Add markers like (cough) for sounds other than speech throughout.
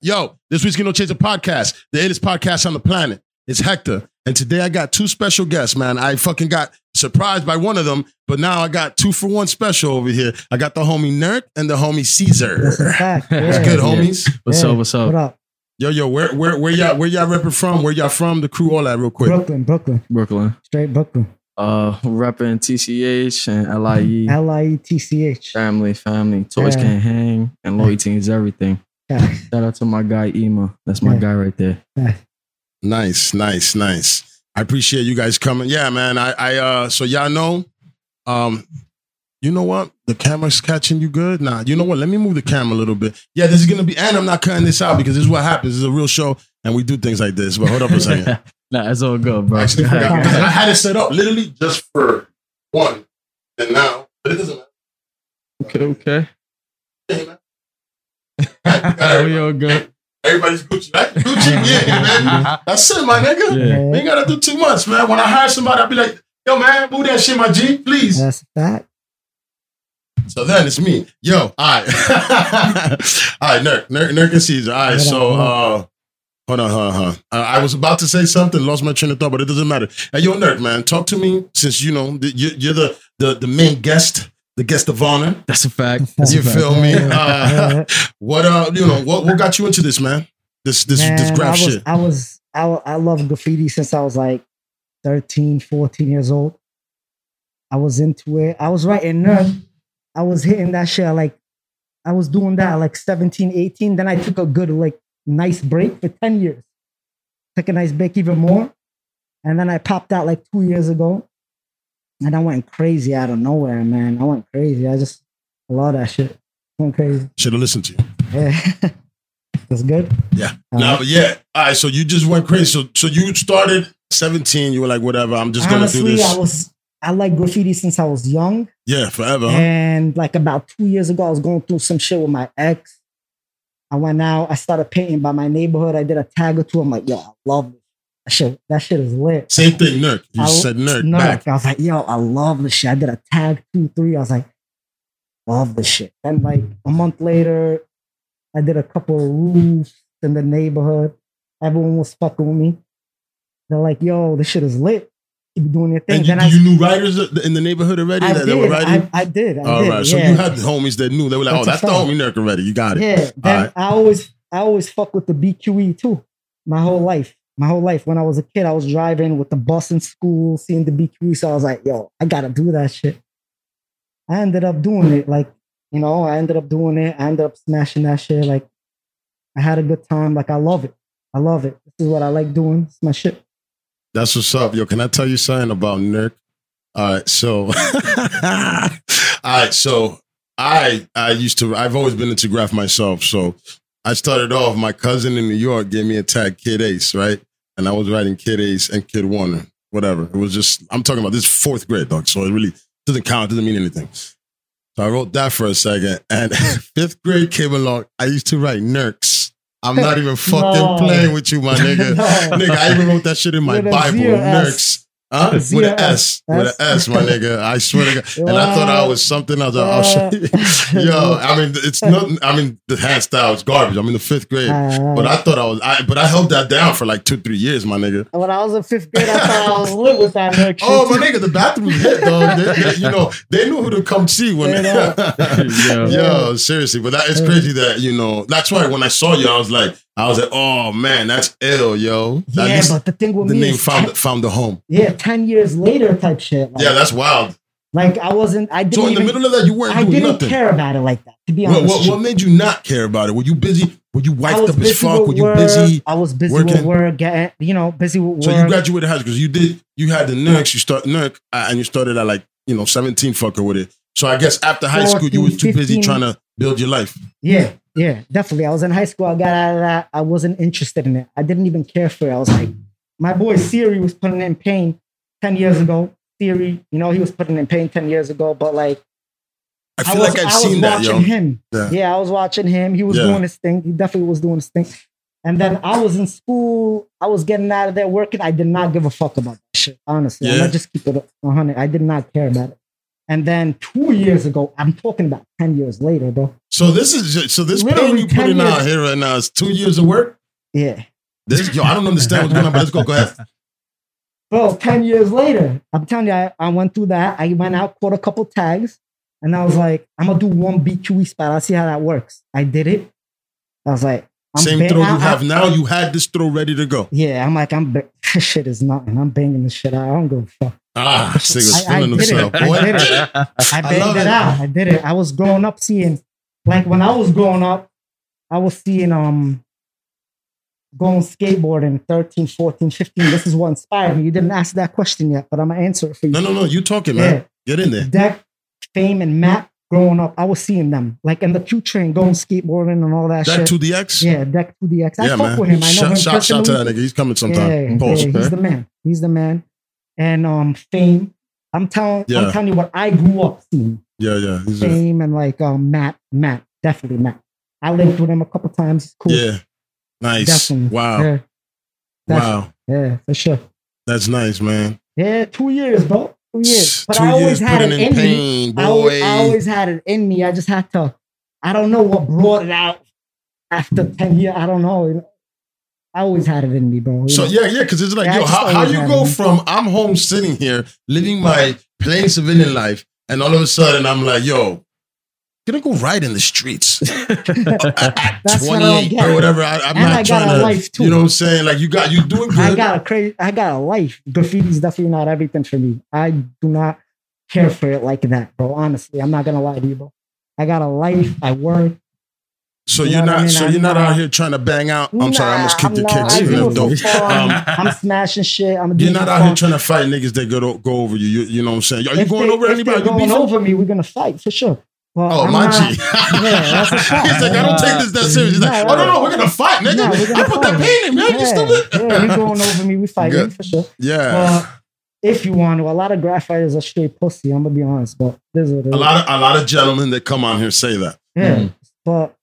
Yo, this week's Change the podcast, the illest podcast on the planet. It's Hector. And today I got two special guests, man. I fucking got surprised by one of them, but now I got two for one special over here. I got the homie Nerk and the homie Caesar. What's good, homies? What's up? What's up? What up? Yo, yo, where where where y'all where y'all repping from? Where y'all from? The crew, all that real quick. Brooklyn, Brooklyn, Brooklyn. straight Brooklyn. Uh, repping TCH and LIE. L I E T C H. family, family. Toys Yeah. can't hang, and loyalty is everything. Facts. Shout out to my guy Ema. That's my Yeah. guy right there. Nice, nice, nice. I appreciate you guys coming. Yeah, man. I I uh so y'all know. Um you know what? The camera's catching you good. Nah, you know what? Let me move the camera a little bit. Yeah, this is gonna be, and I'm not cutting this out because this is what happens. This is a real show, and we do things like this. But hold up a second. (laughs) nah, it's all good, bro. I actually (laughs) forgot because I had it set up literally just for one, and now, but it doesn't matter. okay, okay. matter. (laughs) Oh, we all good. Everybody's Gucci, right? Gucci, yeah, man. That's it, my nigga. Yeah. We ain't gotta do too much, man. When I hire somebody, I'll be like, yo, man, move that shit, my G, please. That's a fact. So then it's me. Yo, all right. (laughs) all right, Nerk, Nerk, Nerk and Caesar. All right, so uh hold on, hold on, hold on. Uh, I was about to say something, lost my train of thought, but it doesn't matter. Hey, yo, Nerk, man, talk to me since you know the, you, you're the, the the main guest, the guest of honor. That's a fact. That's You a fact. feel me? Uh, what uh, you know, what what got you into this, man? This this this Man, I graph was, shit. I was, I, I love graffiti since I was like 13, 14 years old. I was into it. I was writing Nerk. I was hitting that shit like, I was doing that like 17, 18. Then I took a good, like, nice break for 10 years. Took a nice break even more. And then I popped out like two years ago. And I went crazy out of nowhere, man. I went crazy. I just love that shit. Went crazy. Should have listened to you. Yeah. (laughs) That's good. Yeah. Uh, no, but yeah. All right. So you just went crazy. So so you started 17. You were like, whatever. I'm just gonna Honestly, do this. I was I like graffiti since I was young, yeah, forever. huh? and like about two years ago, I was going through some shit with my ex. I went out, I started painting by my neighborhood. I did a tag or two. I'm like, yo, I love this. That shit, that shit is lit. Same thing, Nerk. You I- said Nerk Nerd. back. I was like, yo, I love this shit. I did a tag two, three. I was like, love this shit. Then like a month later, I did a couple of roofs in the neighborhood. Everyone was fucking with me. They're like, yo, this shit is lit. Doing your thing. And you, then I, you knew writers in the neighborhood already I that, did. were writing? I, I did. I All did. right. So yeah. you had homies that knew. They were like, That's oh, that's the homie Nerk already. You got it. Yeah. Then Alright. I always, I always fuck with the BQE too. My whole life, my whole life. When I was a kid, I was driving with the bus in school, seeing the BQE. So I was like, yo, I gotta do that shit. I ended up doing it. Like, you know, I ended up doing it. I ended up smashing that shit. Like, I had a good time. Like, I love it. I love it. This is what I like doing. It's my shit. That's what's up. Yo, can I tell you something about Nerk? All right. So, (laughs) all right. So I, I used to, I've always been into graff myself. So I started off, my cousin in New York gave me a tag Kid Ace, right? And I was writing Kid Ace and Kid Warner, whatever. It was just, I'm talking about this fourth grade, dog. So it really doesn't count, doesn't mean anything. So I wrote that for a second. And (laughs) fifth grade came along. I used to write Nerks. I'm not even fucking No. playing with you, my (laughs) nigga. No. nigga, I even wrote that shit in my Bible. zero Nerks. S. Huh? With Zero an S. With an S. S, my nigga. I swear to God. And I thought I was something. I was like, I'll show you. Yo, I mean, it's (laughs) not, I mean, the hand style is garbage. I'm in the fifth grade. Uh, But I thought I was, I, but I held that down for like two, three years, my nigga. when I was in fifth grade, I thought I was lit with that (laughs) nerd. Oh, my nigga, the bathroom was hit, dog. They, they- you know, they knew who to come see when. Straight (laughs) Yo. Yo, seriously, but that is crazy that you know. That's why when I saw you, I was like, I was like, oh man, that's ill, yo. At Yeah, but the thing with the me name found found the home. Yeah, ten years later, type shit. Like, Yeah, that's wild. like I wasn't. I didn't. So in the middle of that, you weren't I didn't nothing. care about it like that. To be What, honest, what, with what made you not care about it? Were you busy? Were you wiped up as fuck? Were you work. busy? I was busy working? with work. Getting, you know, busy with So you graduated high school. You did. You had the Nerk. You start Nerk, uh, and you started at like you know seventeen fucker with it. So I guess after high school, you 14, was too busy trying to build your life. yeah, yeah, definitely. I was in high school. I got out of that. I wasn't interested in it. I didn't even care for it. I was like, my boy Siri was putting in pain ten years ago. Siri, you know, he was putting in pain ten years ago. But like, I feel was, like I've I seen that, yo. watching him. Yeah. Yeah. I was watching him. He was Yeah. doing his thing. He definitely was doing his thing. And then I was in school. I was getting out of there working. I did not give a fuck about that shit. Honestly, I'm Yeah. gonna just keep it 100. I did not care about it. And then two years ago, I'm talking about 10 years later, bro. So this is ju- so this pain you 10 putting out here right now is two years of work. Yeah. This yo, I don't understand what's going on, but let's go. Go ahead. (laughs) Bro, 10 years later, I'm telling you, I, I went through that. I went out, caught a couple tags, and I was like, I'm gonna do one BQE spot. I'll see how that works. I did it. I was like, I'm Same ba- throw I- you I- have now. You had this throw ready to go. Yeah, I'm like, I'm ba- (laughs) this shit is nothing. I'm banging this shit out. I don't give a fuck. Ah, I- I feeling did it. himself. I did it. (laughs) I I banged it it. out. I did it. I was growing up seeing, like when I was growing up, I was seeing um going skateboarding 13, 14, 15. This is what inspired me. You didn't ask that question yet, but I'm gonna answer it for you. No, no, no. You talking, man? Get in there. That Fame, and Matt growing up, I was seeing them like in the Q train going skateboarding and all that, That shit. to the X. yeah, Deck 2DX. I yeah, fuck man. with him. I know shout, him shout, shout to that nigga. He's coming sometime. Yeah, Pause. yeah, he's the man. He's the man. And um, Fame. I'm telling, Yeah. I'm telling you what I grew up seeing. yeah, yeah. He's a, Fame and like um Matt, Matt, definitely Matt. I lived with him a couple times. He's cool. yeah. Nice. Definitely. Wow. Yeah. Definitely. Wow. Yeah, for sure. That's nice, man. Yeah, two years, bro. Two years. But Two I always had it in in me. pain, I always. I always had it in me. I just had to. I don't know what brought it out after ten years. I don't know. I always had it in me, bro. So know? yeah, yeah, because it's like, Yeah, yo, how, how you go from I'm home sitting here living my plain civilian life, and all of a sudden I'm like, yo, gonna go right in the streets (laughs) at That's what I don't 28 get. or whatever. I, I'm And not I got trying a to, life, too. you know what I'm saying? Like you got you doing good. I got a crazy. I got a life. Graffiti is definitely not everything for me. I do not care for it like that, bro. Honestly, I'm not gonna lie to you, bro. I got a life. I work. so you you're know what I not mean? so you're not not- out here trying to bang out. I'm sorry, I almost Nah, kicked not. kicks. I even do though it dope. for fun. Um, (laughs) I'm smashing shit. I'm You're not out here trying to fight niggas that go go over you. You, you know what I'm saying? Are you If going they- over if anybody? they're You going over me, we're gonna fight for sure. Well, Oh, I'm my not- G. (laughs) that's a fact. He's like, I don't take this that serious. He's like, No, oh, no, no, we're going to fight, nigga. No, we're gonna I put that fight. pain in, man. You yeah, stupid. yeah, you (laughs) going over me, we fighting Good. for sure. Yeah. But if you want to, a lot of graphiters are straight pussy. I'm gonna be honest, but this is what a is. lot of a lot of gentlemen that come on here say that. yeah, Mm. but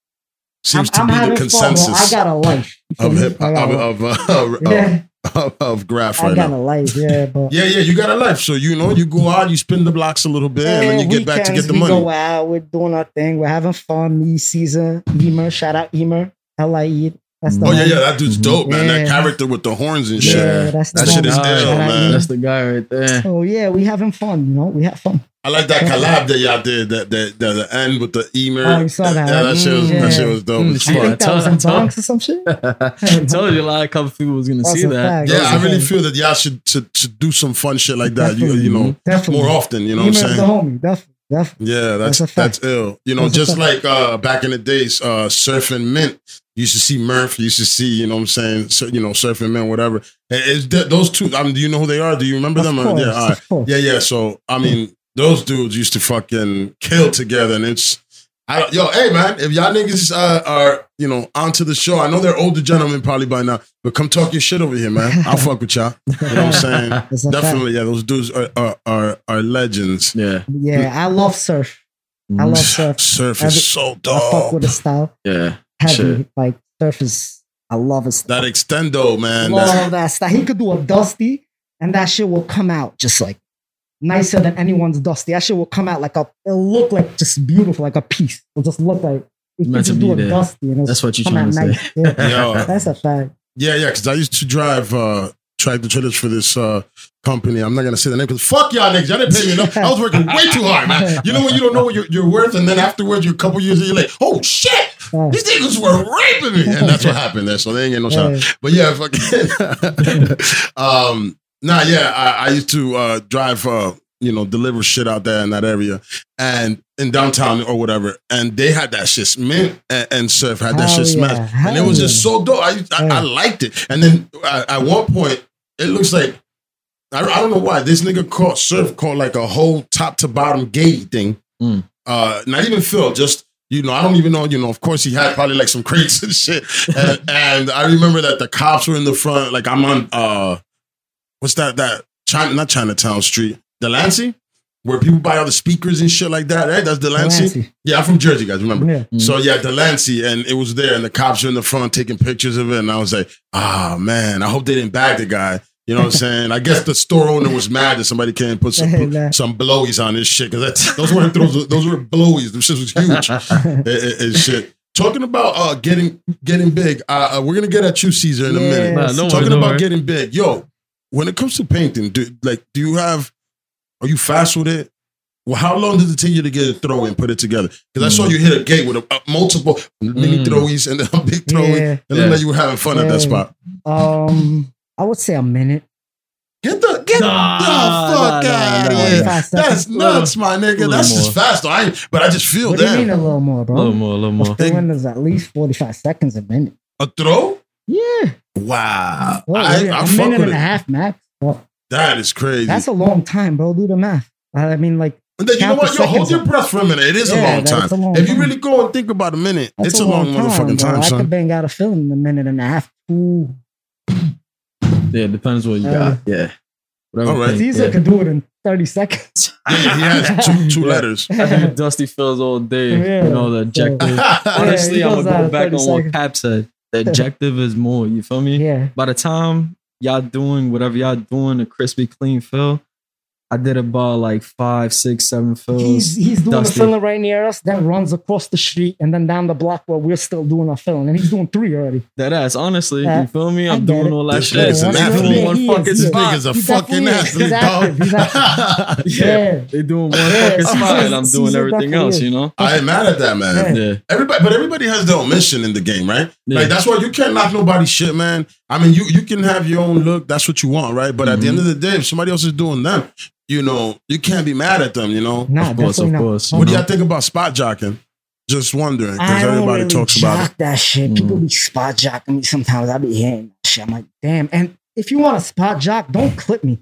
Seems I'm, I'm to be having the fun, consensus I got a life. Of hip I got a- of of, uh, (laughs) yeah, of, of graff I got now. a life. Yeah, but Yeah, yeah, you got a life. So you know, you go out, you spin the blocks a little bit, and then you get back to get the we money. go out, we're doing our thing, we're having fun. Me, Caesar, Emer, shout out Emer, L.I.E. That's the Oh yeah, yeah, that dude's dope, man. That character with the horns and Yeah, shit. that's That shit is homie. ill, man. That's the guy right there. Oh yeah, we having fun. You know, we have fun. I like that collab that y'all did. That that, that the end with the emer. Oh, you saw that, Yeah, right? that shit was Mm, that shit was dope. Mm, as I think that was in Told- told- Bronx or some shit. (laughs) I told you a lot of couple people was gonna That's see that. fact. Yeah, That's I a really fact. feel that y'all should should, should do some fun shit like that. You, you know, Definitely. more often. You know what I'm saying? the homie. Definitely. Definitely. Yeah, that's That's that's, ill. You know, That's just like uh back in the days, uh surfing mint. You used to see Murph. You used to see, you know what I'm saying, so, you know, surfing mint, whatever. Is that, those two? I mean, do you know who they are? Do you remember Of them? course, yeah, right. yeah, yeah. So I mean, those dudes used to fucking kill together, and it's. I yo, hey man, if y'all niggas uh, are you know onto the show, I know they're older gentlemen probably by now, but come talk your shit over here, man. I'll (laughs) fuck with y'all. You know what I'm saying? (laughs) It's a fact. Definitely, yeah. Those dudes are are are, are legends. Yeah. Yeah, I love surf. I love surf. Surf Every- is so I fuck dope. with the style. Yeah. Heavy. Shit. Like surf is I love his That extendo, man. love that- that style. He could do a dusty and that shit will come out just like nicer than anyone's dusty. That shit will come out like a it'll look like just beautiful, like a piece. It'll just look like you Meant could to do be a there. dusty and That's what you're come trying out to nice. say. Yeah. Yo. That's a fact. yeah, yeah. Because I used to drive uh, tractor trailers for this uh, company. I'm not gonna say the name because fuck y'all niggas. Y'all didn't pay me enough. (laughs) I was working way too hard, man. You know when you don't know what you're, you're worth, and then afterwards, you're a couple years, and you're like, oh shit. These niggas were raping me, and that's what happened there. So they ain't get no shout. yeah. But yeah, fucking. (laughs) um, nah, yeah, I, I used to uh, drive, uh, you know, deliver shit out there in that area, and in downtown or whatever. And they had that shit. Mint and, and Surf had that Hell shit yeah. smashed, and it was just so dope. I, I, I liked it. And then uh, at one point, it looks like. I, I don't know why this nigga caught surf caught like a whole top to bottom gate thing. Mm. Uh, not even Phil, just you know, I don't even know. You know, of course he had probably like some (laughs) crates and shit. And, and I remember that the cops were in the front. Like I'm on uh, what's that? That China, not Chinatown Street, Delancey. where people buy all the speakers and shit like that. Right? That's Delancey. Delancey. Yeah, I'm from Jersey, guys. Remember? Yeah. Mm. So yeah, Delancey, and it was there, and the cops were in the front taking pictures of it, and I was like, ah man, I hope they didn't bag the guy. You know what I'm saying? I guess the store owner was mad that somebody came and put some (laughs) Hey, some blowies on this shit because those weren't those, those were blowies. Them shit was huge and, and- and shit. Talking about uh, getting getting big, uh, uh, we're gonna get at you, Caesar, in a minute. Yeah. Nah, don't Talking worry, don't about worry. getting big, yo. When it comes to painting, do like do you have? Are you fast with it? Well, how long does it take you to get a throw and put it together? Because I saw you hit a gate with a, a multiple mini Mm. throwies and then a big throwie. Yeah. It looked Yeah. like you were having fun at that spot. Um, I would say a minute. Get the get Nah, the fuck nah, out nah, of here. nah. That's seconds. nuts, my nigga. That's more. just fast. Though. I but I just feel What do you mean a little more, A bro? little more, a little more. The windows at least 45 seconds a minute. a throw. Yeah. Wow, Well, I, yeah, I a fuck minute with and a half max. Well, That is crazy. that's a long time, bro. Do the math. I mean, like, and then you know what? Yo, hold your breath for a minute. It is a long time. a long if you really go and think about a minute, that's it's a long, motherfucking bro. time, I could bang out a film in a minute and a half. Two. Yeah, depends what you Uh, got. Yeah. Whatever All right. thing, Caesar yeah. could do it in 30 seconds. (laughs) Yeah, he has two two Yeah. letters. (laughs) I do Dusty Fills all day. Yeah. You know, the objective. Yeah, (laughs) Honestly, he I'm gonna go back 30 on what seconds. Cap said. The (laughs) objective is more. You feel me? yeah. By the time y'all doing whatever y'all doing, a crispy clean fill, I did about like five, six, seven fills. He's he's doing Dusty. a film right near us, then runs across the street and then down the block where we're still doing our film. And he's doing three already. That ass, honestly, Yeah, you feel me? I I'm doing it. all that This shit. nigga's an They athlete. one he fucking is, This nigga's a He fucking definitely is. athlete, He's active. He's (laughs) dog. Yeah. Yeah. They doing one Yeah, fucking Caesar- spot, and I'm doing Caesar everything else. is. You know? I ain't mad at that, man. Yeah. Yeah. Everybody, but everybody has their own mission in the game, right? Yeah. Like that's why you can't knock nobody's shit, man. I mean, you you can have your own look. That's what you want, right? But at the end of the day, if somebody else is doing them, you know, you can't be mad at them. You know. Nah, Of course, of not. course. What do you y'all think about spot jocking? Just wondering because everybody really talks jock about it. that shit. Mm. People be spot jocking me sometimes. I be hearing that shit. I'm like, damn. And if you want to spot jock, don't clip me.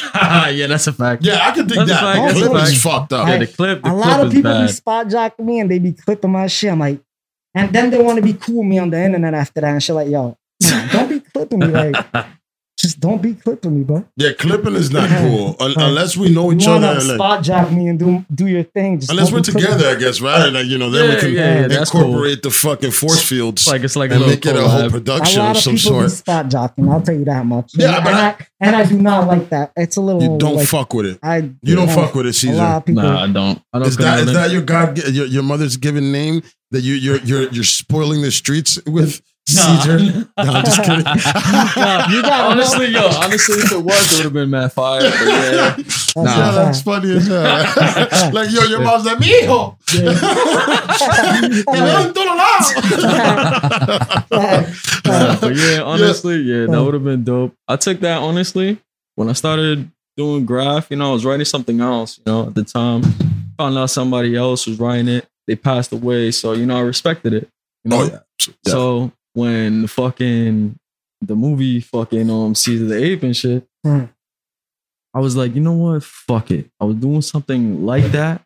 (laughs) yeah, that's a fact. Yeah, I can dig That's that. fact, The that's a clip is fucked up. Yeah, the clip, the a clip lot of people bad. be spot jocking me and they be clipping my shit. I'm like, and then they want to be cool with me on the internet after that and shit. Like, yo, nah, don't be clipping me. Like, (laughs) just don't be clipping me, bro. Yeah, clipping is not cool Un- unless we know each want other. to like- spot jock me and do do your thing. Just unless we're together, me. I guess, right? Like, you know, then Yeah, we can yeah, yeah, that's cool. incorporate the fucking force fields It's like it's like a and little make it a whole collab. A lot of of some people be sort. spot jocking. I'll tell you that much. Yeah, and, but and I- I, and I do not like that. It's a little. You don't like, fuck with it. I You don't know, fuck with it, A lot Caesar. of people. Nah, I don't. I don't. Is that is that your God your, your mother's given name that you you're you're you're spoiling the streets with Caesar? No, I'm just kidding. (laughs) Nah, You gotta (laughs) honestly, yo, honestly, if it was, it would have been mad fire. But yeah, (laughs) That's Nah. Yeah, that's funny as hell. like yo, your mom's like, mijo. Te veo en todos lados. But yeah, honestly, yeah, that would have been dope. I took that honestly when I started doing graff. You know, I was writing something else. You know, at the time, found out somebody else was writing it. They passed away, so you know, I respected it. You know, Oh yeah. Yeah. So when fucking the movie fucking um Caesar the Ape and shit, Hmm. I was like, you know what? Fuck it. I was doing something like that.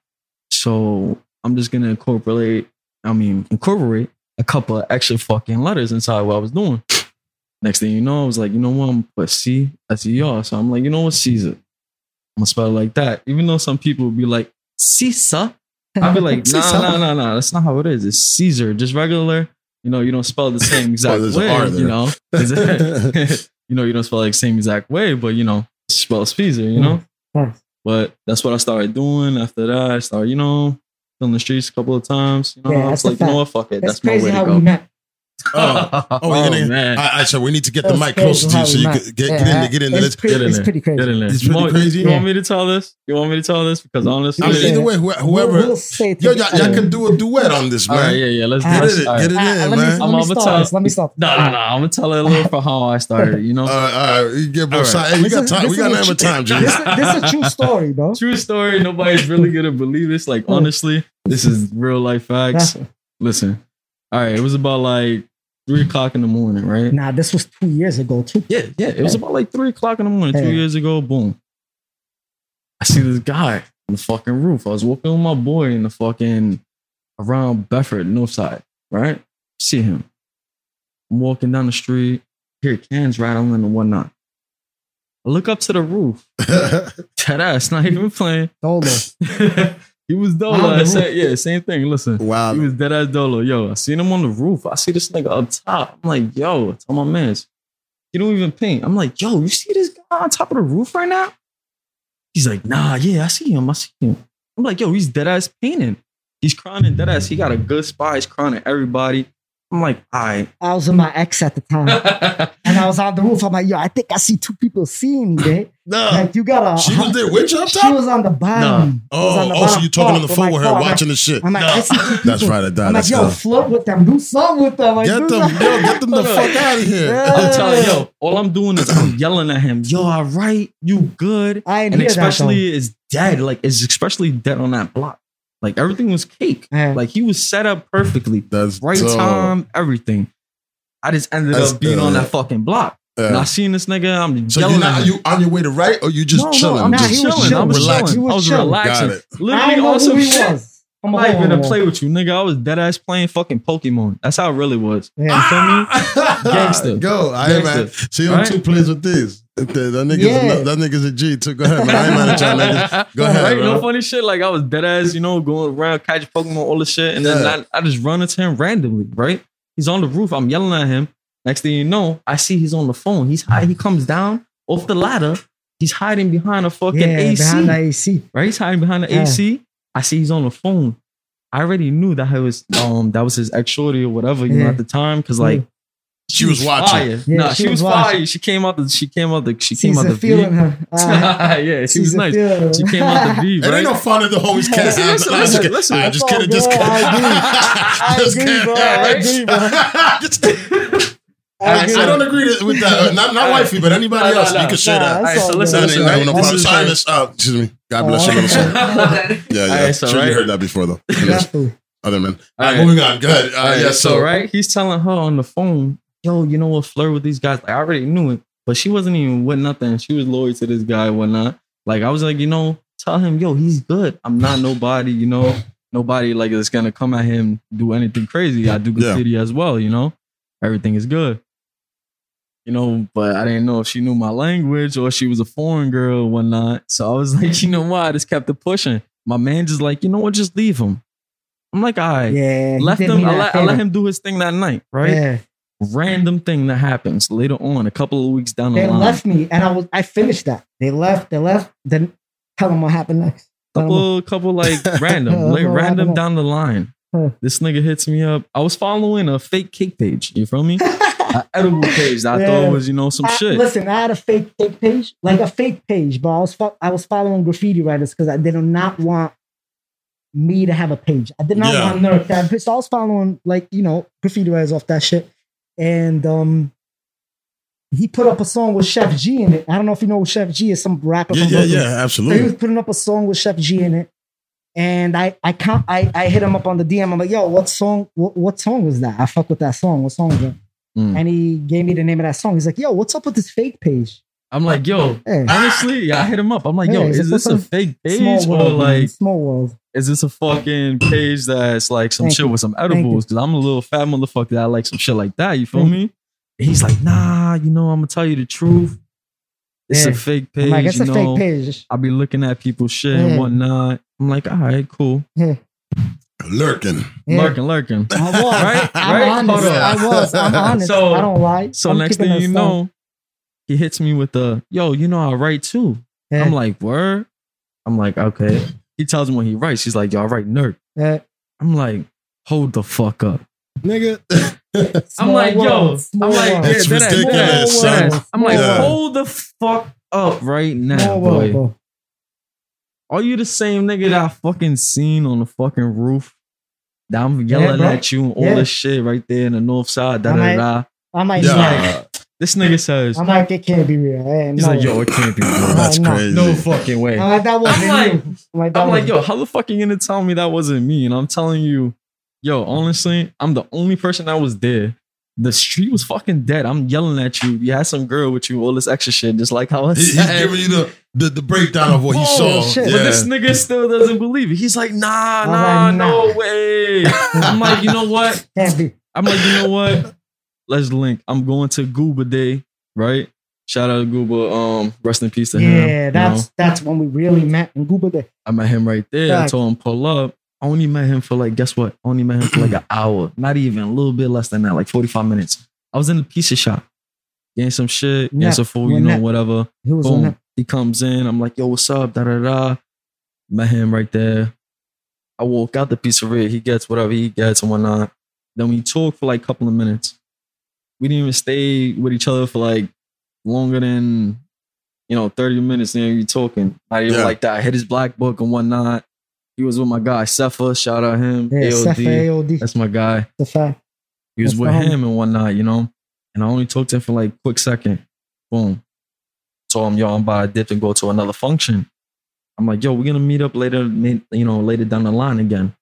So I'm just gonna incorporate, I mean, incorporate a couple of extra fucking letters inside what I was doing. Next thing you know, I was like, you know what? I'm put C S E R. So I'm like, you know what, Caesar. I'm gonna spell it like that. Even though some people would be like, Caesar. I'd be like, (laughs) nah, nah, nah, nah. That's not how it is. It's Caesar, just regular. You know, you don't spell the same (laughs) exact there's an way. You know, (laughs) you know, you don't spell it the same exact way, but you know, spell Caesar. You know, Yes. but that's what I started doing. After that, I started, you know, on the streets a couple of times. You know, Yeah, I was a like, you know what, fuck it. It's That's my way to how go. we met. Oh, oh, you're gonna- man. I, I said we need to get the mic crazy closer to you so you met. could get, Yeah, get in there, get in there. It's Let's, pretty, Get in it's there. pretty crazy. Get in there. It's You pretty want, crazy. You want me to tell this? You want me to tell this? Because honestly, I mean, either way, wh- We'll- whoever, we'll say yo, y'all, y'all can do a duet on this, man. right, yeah, yeah. Let's Ah, Get it, All get it Ah, in, let me, man. let I'm me on the start top. this. Let me start. No, no, no. I'm gonna tell it a little for how I started. You know, All right, all right, you get both sides. Hey, we got is- time. We got a nothing but time, G. This is, a true (laughs) story, bro. true story. Nobody's really gonna believe this. Like honestly, this is real life facts. Listen, all right. It was about like three o'clock in the morning, right? Nah, this was two years ago too. Yeah, yeah. It was about like three o'clock in the morning, two years ago. Boom. I see this guy on the fucking roof. I was walking with my boy in the fucking around Bedford, North Side, right? See him. I'm walking down the street, hear cans rattling and whatnot. I look up to the roof. (laughs) That ass not even playing. Dolo. (laughs) he was On Dolo. the I said, yeah, same thing. Listen. wow. He was dead ass Dolo. Yo, I seen him on the roof. I see this nigga up top. I'm like, yo, tell my mans. He don't even paint. I'm like, yo, you see this guy on top of the roof right now? He's like, nah, yeah, I see him. I see him. I'm like, yo, he's dead ass painting. He's crying dead ass. He got a good spot. He's crying at everybody. I'm like, all right. I was with my ex at the time. (laughs) And I was on the roof. I'm like, yo, I think I see two people seeing me, babe. no. Like, you gotta. She was there with you up She was on the bottom. She Oh, the oh, so you're talking on the phone with her, watching the shit. Like, I'm like, I see two That's right, I died. I'm like, yo, good. flirt with them, do something with them. Like, Get them, something. yo, get them the (laughs) fuck out of here. Yeah. I'm telling yo, all I'm doing is I'm yelling at him. Yo, all right, you good? I ain't And especially it's dead. Like it's especially dead on that block. Like everything was cake. Yeah. Like he was set up perfectly. That's Right dope. time, everything. I just ended That's up being on that fucking block. Yeah. And I seen this nigga, I'm So yelling you're not, at are you on your way to right or you just no, chilling? No, I'm Nah, just he was chilling. I chilling. was Relaxing. chilling. He I was was chilling. relaxing. Got it. I Literally didn't know who he shit. was. Come I'm on, not even come gonna play with you, nigga. I was dead ass playing fucking Pokemon. That's how it really was. Yeah. You feel me? (laughs) Gangster. Go. I ain't man. Gangster. See, I'm Right? two plays with this. That, that nigga's Yeah. that nigga's a G too. Go ahead, man. I ain't mad at y'all niggas. Go (laughs) ahead, right? bro. No funny shit. Like I was dead ass, you know, going around catching Pokemon, all the shit, and Yeah. then I, I just run into him randomly. Right? He's on the roof. I'm yelling at him. Next thing you know, I see he's on the phone. He's high. He comes down off the ladder. He's hiding behind a fucking Yeah, AC. behind the AC. right? He's hiding behind the Yeah. AC. I see he's on the phone. I already knew that he was um that was his ex shorty or whatever, you know, at the time. Cause like She was watching. Fire. Yeah, nah, she she, was was, fire. She came out the she came out the she came out the feeling V. her. (laughs) Ah, yeah, she was nice. feeling. She came out the V, (laughs) It right? ain't no fun that the homies can't Listen, have. listen, Nah, just listen, kidding. listen. Alright, just That's all kidding. Just kidding. I Just agree, kidding. bro. I agree, bro. (laughs) Just kidding. I I, don't agree to- with that. Uh, Not, not wifey, but anybody Nah, else. nah, You nah. can say Nah, that. that's Alright, so all listen, good. Listen, right? no, no This problem. is Sign like- out. Excuse me. God bless you. Little son. (laughs) Yeah, yeah. Alright, so sure you heard that before, though. (laughs) Other man. All right, Alright. moving on. Go ahead. Uh, Alright, yeah, so, so, right, he's telling her on the phone, yo, you know what, flirt with these guys. Like I already knew it, but she wasn't even with nothing. She was loyal to this guy and whatnot. Like I was like, you know, tell him, yo, he's good. I'm not nobody, you know, nobody like is gonna come at him do anything crazy. I do Yeah. graffiti as well, you know. Everything is good. You know, but I didn't know if she knew my language or she was a foreign girl or whatnot. So I was (laughs) like, you know what? I just kept it pushing. My man just like, you know what, just leave him. I'm like, all right Yeah. left him. I let, I let him do his thing that night, right? Yeah. Random thing that happens later on, a couple of weeks down the They line. They left me, and I was I finished that. They left. They left. Then tell them what happened next. Tell couple, couple like (laughs) random, like random down the line. Huh. This nigga hits me up. I was following a fake cake page. You feel me? (laughs) An edible page. That I Yeah. thought was you know some I- shit. Listen, I had a fake fake page, like a fake page, but I was fo- I was following graffiti writers because I did not want me to have a page. I did not Yeah. want Nerk to have a page. So I was following like you know graffiti writers off that shit, and um, he put up a song with Sheff G in it. I don't know if you know Sheff G is, some rapper. yeah, from yeah, Brooklyn. yeah, So he was putting up a song with Sheff G in it. And I I count I, I hit him up on the DM. I'm like, yo, what song? What, what song was that? I fuck with that song. What song was that? Mm. And he gave me the name of that song. He's like, yo, what's up with this fake page? I'm like, yo, Hey, honestly, yeah, I hit him up. I'm like, yo, Yeah, is this a fake page small or world, man. like small world. is this a fucking page that's like some Thank shit you. with some edibles? Because I'm a little fat motherfucker that I like some shit like that. You feel Thank me? And he's like, nah, you know, I'm gonna tell you the truth. It's Yeah. a fake page. I'm like, it's you a know? fake page. I'll be looking at people's shit Yeah. and whatnot. I'm like, all right, cool. Yeah, Lurking. yeah. Lurking, lurking. (laughs) I was. Right? I'm Right? honest. I was. I'm honest. So- I don't lie. So I'm next thing you stuff. know, he hits me with the, yo, you know, I write too. Yeah, I'm like, word? I'm like, okay. He tells me when he writes, he's like, yo, I write Nerk. yeah. I'm like, hold the fuck up. Nigga. (laughs) I'm like, yo, I'm like, world. yeah, It's that ass, that ridiculous, ass, son. that ass. I'm like, hold the fuck up right now, Small world, boy. Bro. Are you the same nigga that I fucking seen on the fucking roof? That I'm yelling bro. at you and all Yeah. this shit right there in the north side. Da, I da, might- da. I might. He's Yeah. like, this nigga says, I'm like, it can't be real. Hey, he's no like, way. yo, it can't be real. that's no. crazy. No fucking way. I'm like, that wasn't like- you. I'm like, that I'm like, yo, how the fuck are you gonna tell me that wasn't me? And I'm telling you, yo, honestly, I'm the only person that was there. The street was fucking dead. I'm yelling at you. You had some girl with you, all this extra shit, just like how I He- He's said. giving you the, the, the breakdown of what he Oh, saw. shit. Yeah. But this nigga still doesn't believe it. He's like, nah, I'm nah, no way. (laughs) I'm like, you know what? I'm like, you know what? Let's link. I'm going to Gooba Day, right? Shout out to Gooba. Um, rest in peace to him. Yeah, you that's know? that's when we really met in Gooba Day. I met him right there. I told him pull up. I only met him for like, guess what? I only met him for like an hour. Not even a little bit less than that, like 45 minutes. I was in the pizza shop, getting some shit, getting Net. some food, We're you know, net. whatever. He was Boom. that. He comes in. I'm like, yo, what's up? Da da da. Met him right there. I walk out the pizzeria. He gets whatever he gets and whatnot. Then we talk for like a couple of minutes. We didn't even stay with each other for like longer than, you know, 30 minutes. Then you talking. Not even Yeah. like that. I hit his black book and whatnot. He was with my guy, Cepha. Shout out him. Yeah, Ceph AOD. AOD. That's my guy. the fact. He was That's with him and whatnot, you know. And I only talked to him for like a quick second. Boom. Told him, yo, I'm about to dip and go to another function. I'm like, yo, we're gonna meet up later, you know, later down the line again.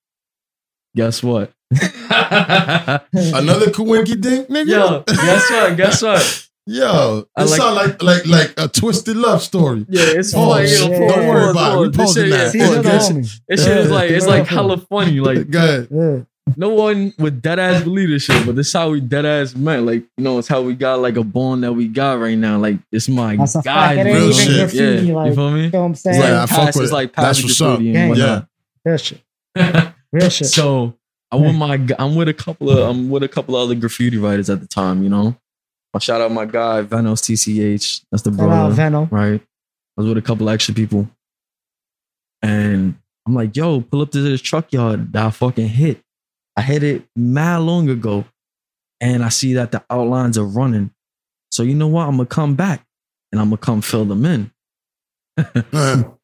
Guess what? (laughs) (laughs) Another Kawinky dink, nigga. yo, guess what? Guess what? Yo, oh, it like- sound like like like a twisted love story. Yeah, it's Oh, funny. shit. yo, Don't pause, worry about it. We pause. This posting shit, that. yeah, See, Yeah, you're pause. the guess- homie. This shit is like it's like hella funny. Like (laughs) Go ahead. No one with dead ass believe this shit, but this is how we dead ass met. Like, you know, it's how we got like a bond that we got right now. Like, it's my That's guy. fact. It ain't bro. even yeah, graffiti, you feel me? You know what I'm It's saying? like, I fuck with it's it. like That's what's up. Yeah. and Yeah. Real shit. (laughs) Real shit. so I'm with my I'm with a couple of I'm with a couple of other graffiti writers at the time, you know. I shout out my guy Venos TCH. That's the Shout out brother, right? I was with a couple extra people, and I'm like, "Yo, pull up to this truck yard that I fucking hit. I hit it mad long ago, and I see that the outlines are running. So you know what? I'm gonna come back and I'm gonna come fill them in. (laughs)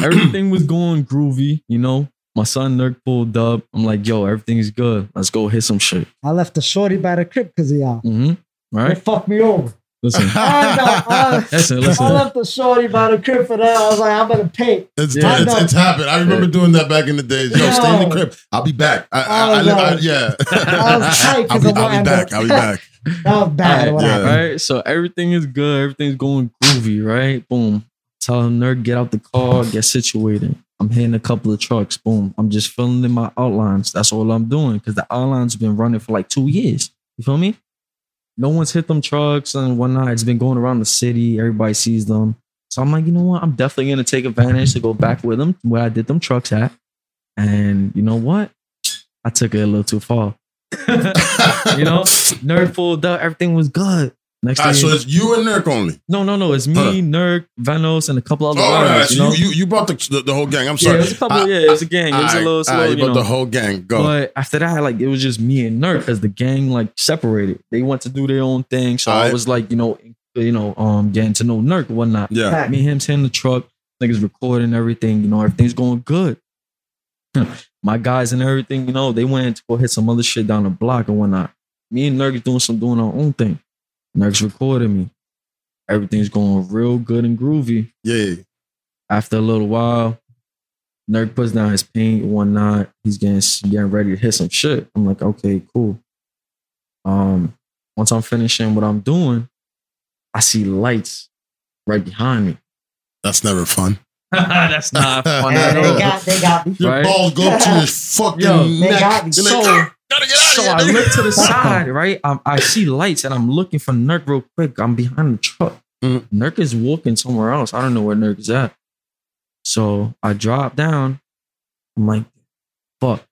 Everything was going groovy, you know. My son Nerk pulled up. I'm like, yo, everything's good. Let's go hit some shit. I left the shorty by the crib because of y'all. Mm-hmm. They Right? fucked me over. Listen, (laughs) I know. (laughs) I, listen, I listen. left the shorty by the crib for that. I was like, I'm gonna pay. It's, Yeah. it's, it's happened. I remember doing that back in the days. Yo, stay in the crib. I'll be back. I, I, Oh, I, I, no. yeah. I was (laughs) tight 'cause I'll be, of what I'll be back. I'll be back. That was bad. All what right, yeah. right? So everything is good. Everything's going groovy, right? Boom. Tell him, Nerk, get out the car, get situated. I'm hitting a couple of trucks. Boom. I'm just filling in my outlines. That's all I'm doing because the outlines have been running for like two years. You feel me? No one's hit them trucks and whatnot. It's been going around the city. Everybody sees them. So I'm like, you know what? I'm definitely gonna take advantage to go back with them where I did them trucks at. And you know what? I took it a little too far. (laughs) (laughs) you know, Nerk pulled up. Everything was good. Next All right, so it's you and Nerk only. no, no, no. It's me, Huh. Nerk, Vanos, and a couple other Oh, right. riders. You know, you, you, brought the, the, the whole gang. I'm yeah, sorry. it was a couple. I- yeah, it was a gang. It was a little slow. you brought know. the whole gang. Go. But after that, like it was just me and Nerk because the gang like separated. They went to do their own thing. So I was like, you know, you know, um, getting to know Nerk and whatnot. yeah. Fact. Me and him's in the truck, niggas recording everything, you know, everything's going good. (laughs) My guys and everything, you know, they went to go hit some other shit down the block and whatnot. Me and Nerk doing some doing our own thing. Nerk's recording me. Everything's going real good and groovy. Yeah. After a little while, Nerk puts down his paint and whatnot. He's getting getting ready to hit some shit. I'm like, okay, cool. Um, once I'm finishing what I'm doing, I see lights right behind me. That's never fun. (laughs) That's not (laughs) fun. Yeah, at they all. got, they got me. Your Right? balls go up to his fucking Yo, they got me. You're like, So- "Ah, gotta get out So of here. I look to the side, right? I, I see lights and I'm looking for Nerk real quick. I'm behind the truck. Mhm. Nerk is walking somewhere else. I don't know where Nerk is at. So I drop down. I'm like, fuck.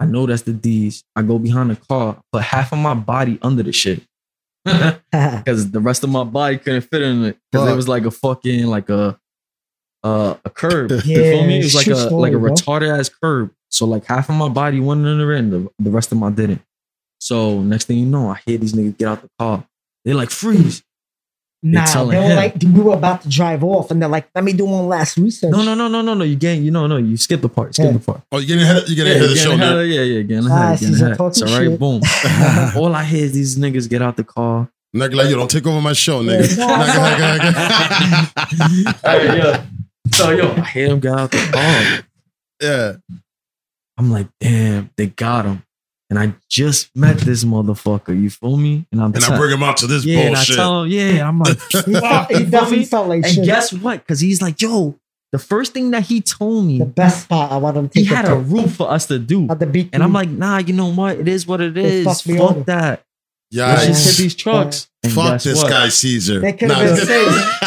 I know that's the D's. I go behind the car, put half of my body under the shit. (laughs) (laughs) Because the rest of my body couldn't fit in it. Because it was like a fucking like a uh, a curb. (laughs) you feel me? It was like a story, like a retarded ass curb. So like half of my body went under it and the, the rest of my didn't. So next thing you know, I hear these niggas get out the car. They're like, freeze. nah, they were him. like, we were about to drive off, and they're like, let me do one last research. No, no, no, no, no, no. You get you know, no, you skip the part. Skip Yeah. the part. Oh, you're getting ahead. You're getting ahead of the show getting now. yeah, yeah, getting Ah, ahead, she's getting ahead. talking So right, shit. boom. (laughs) All I hear is these niggas get out the car. Nigga, like, yo, don't take over my show, nigga. Yeah. (laughs) Nah, go ahead, go ahead. (laughs) Hey, yo. So yo, I hear them get out the car. yeah. I'm like, damn, they got him. And I just met (laughs) this motherfucker. You feel me? And I'm And I bring him out to this yeah, and I bullshit. tell him, yeah, I'm (laughs) like, he, felt, he definitely felt like and shit. guess what? Because he's like, yo, the first thing that he told me, the best part, I want him to he had a to. route for us to do. at the beat. And I'm like, nah, you know what? It is what it They is. fucked me Fuck over. that. Let's just hit these trucks. And Fuck this what? guy, Caesar. They could've Nah, been it's-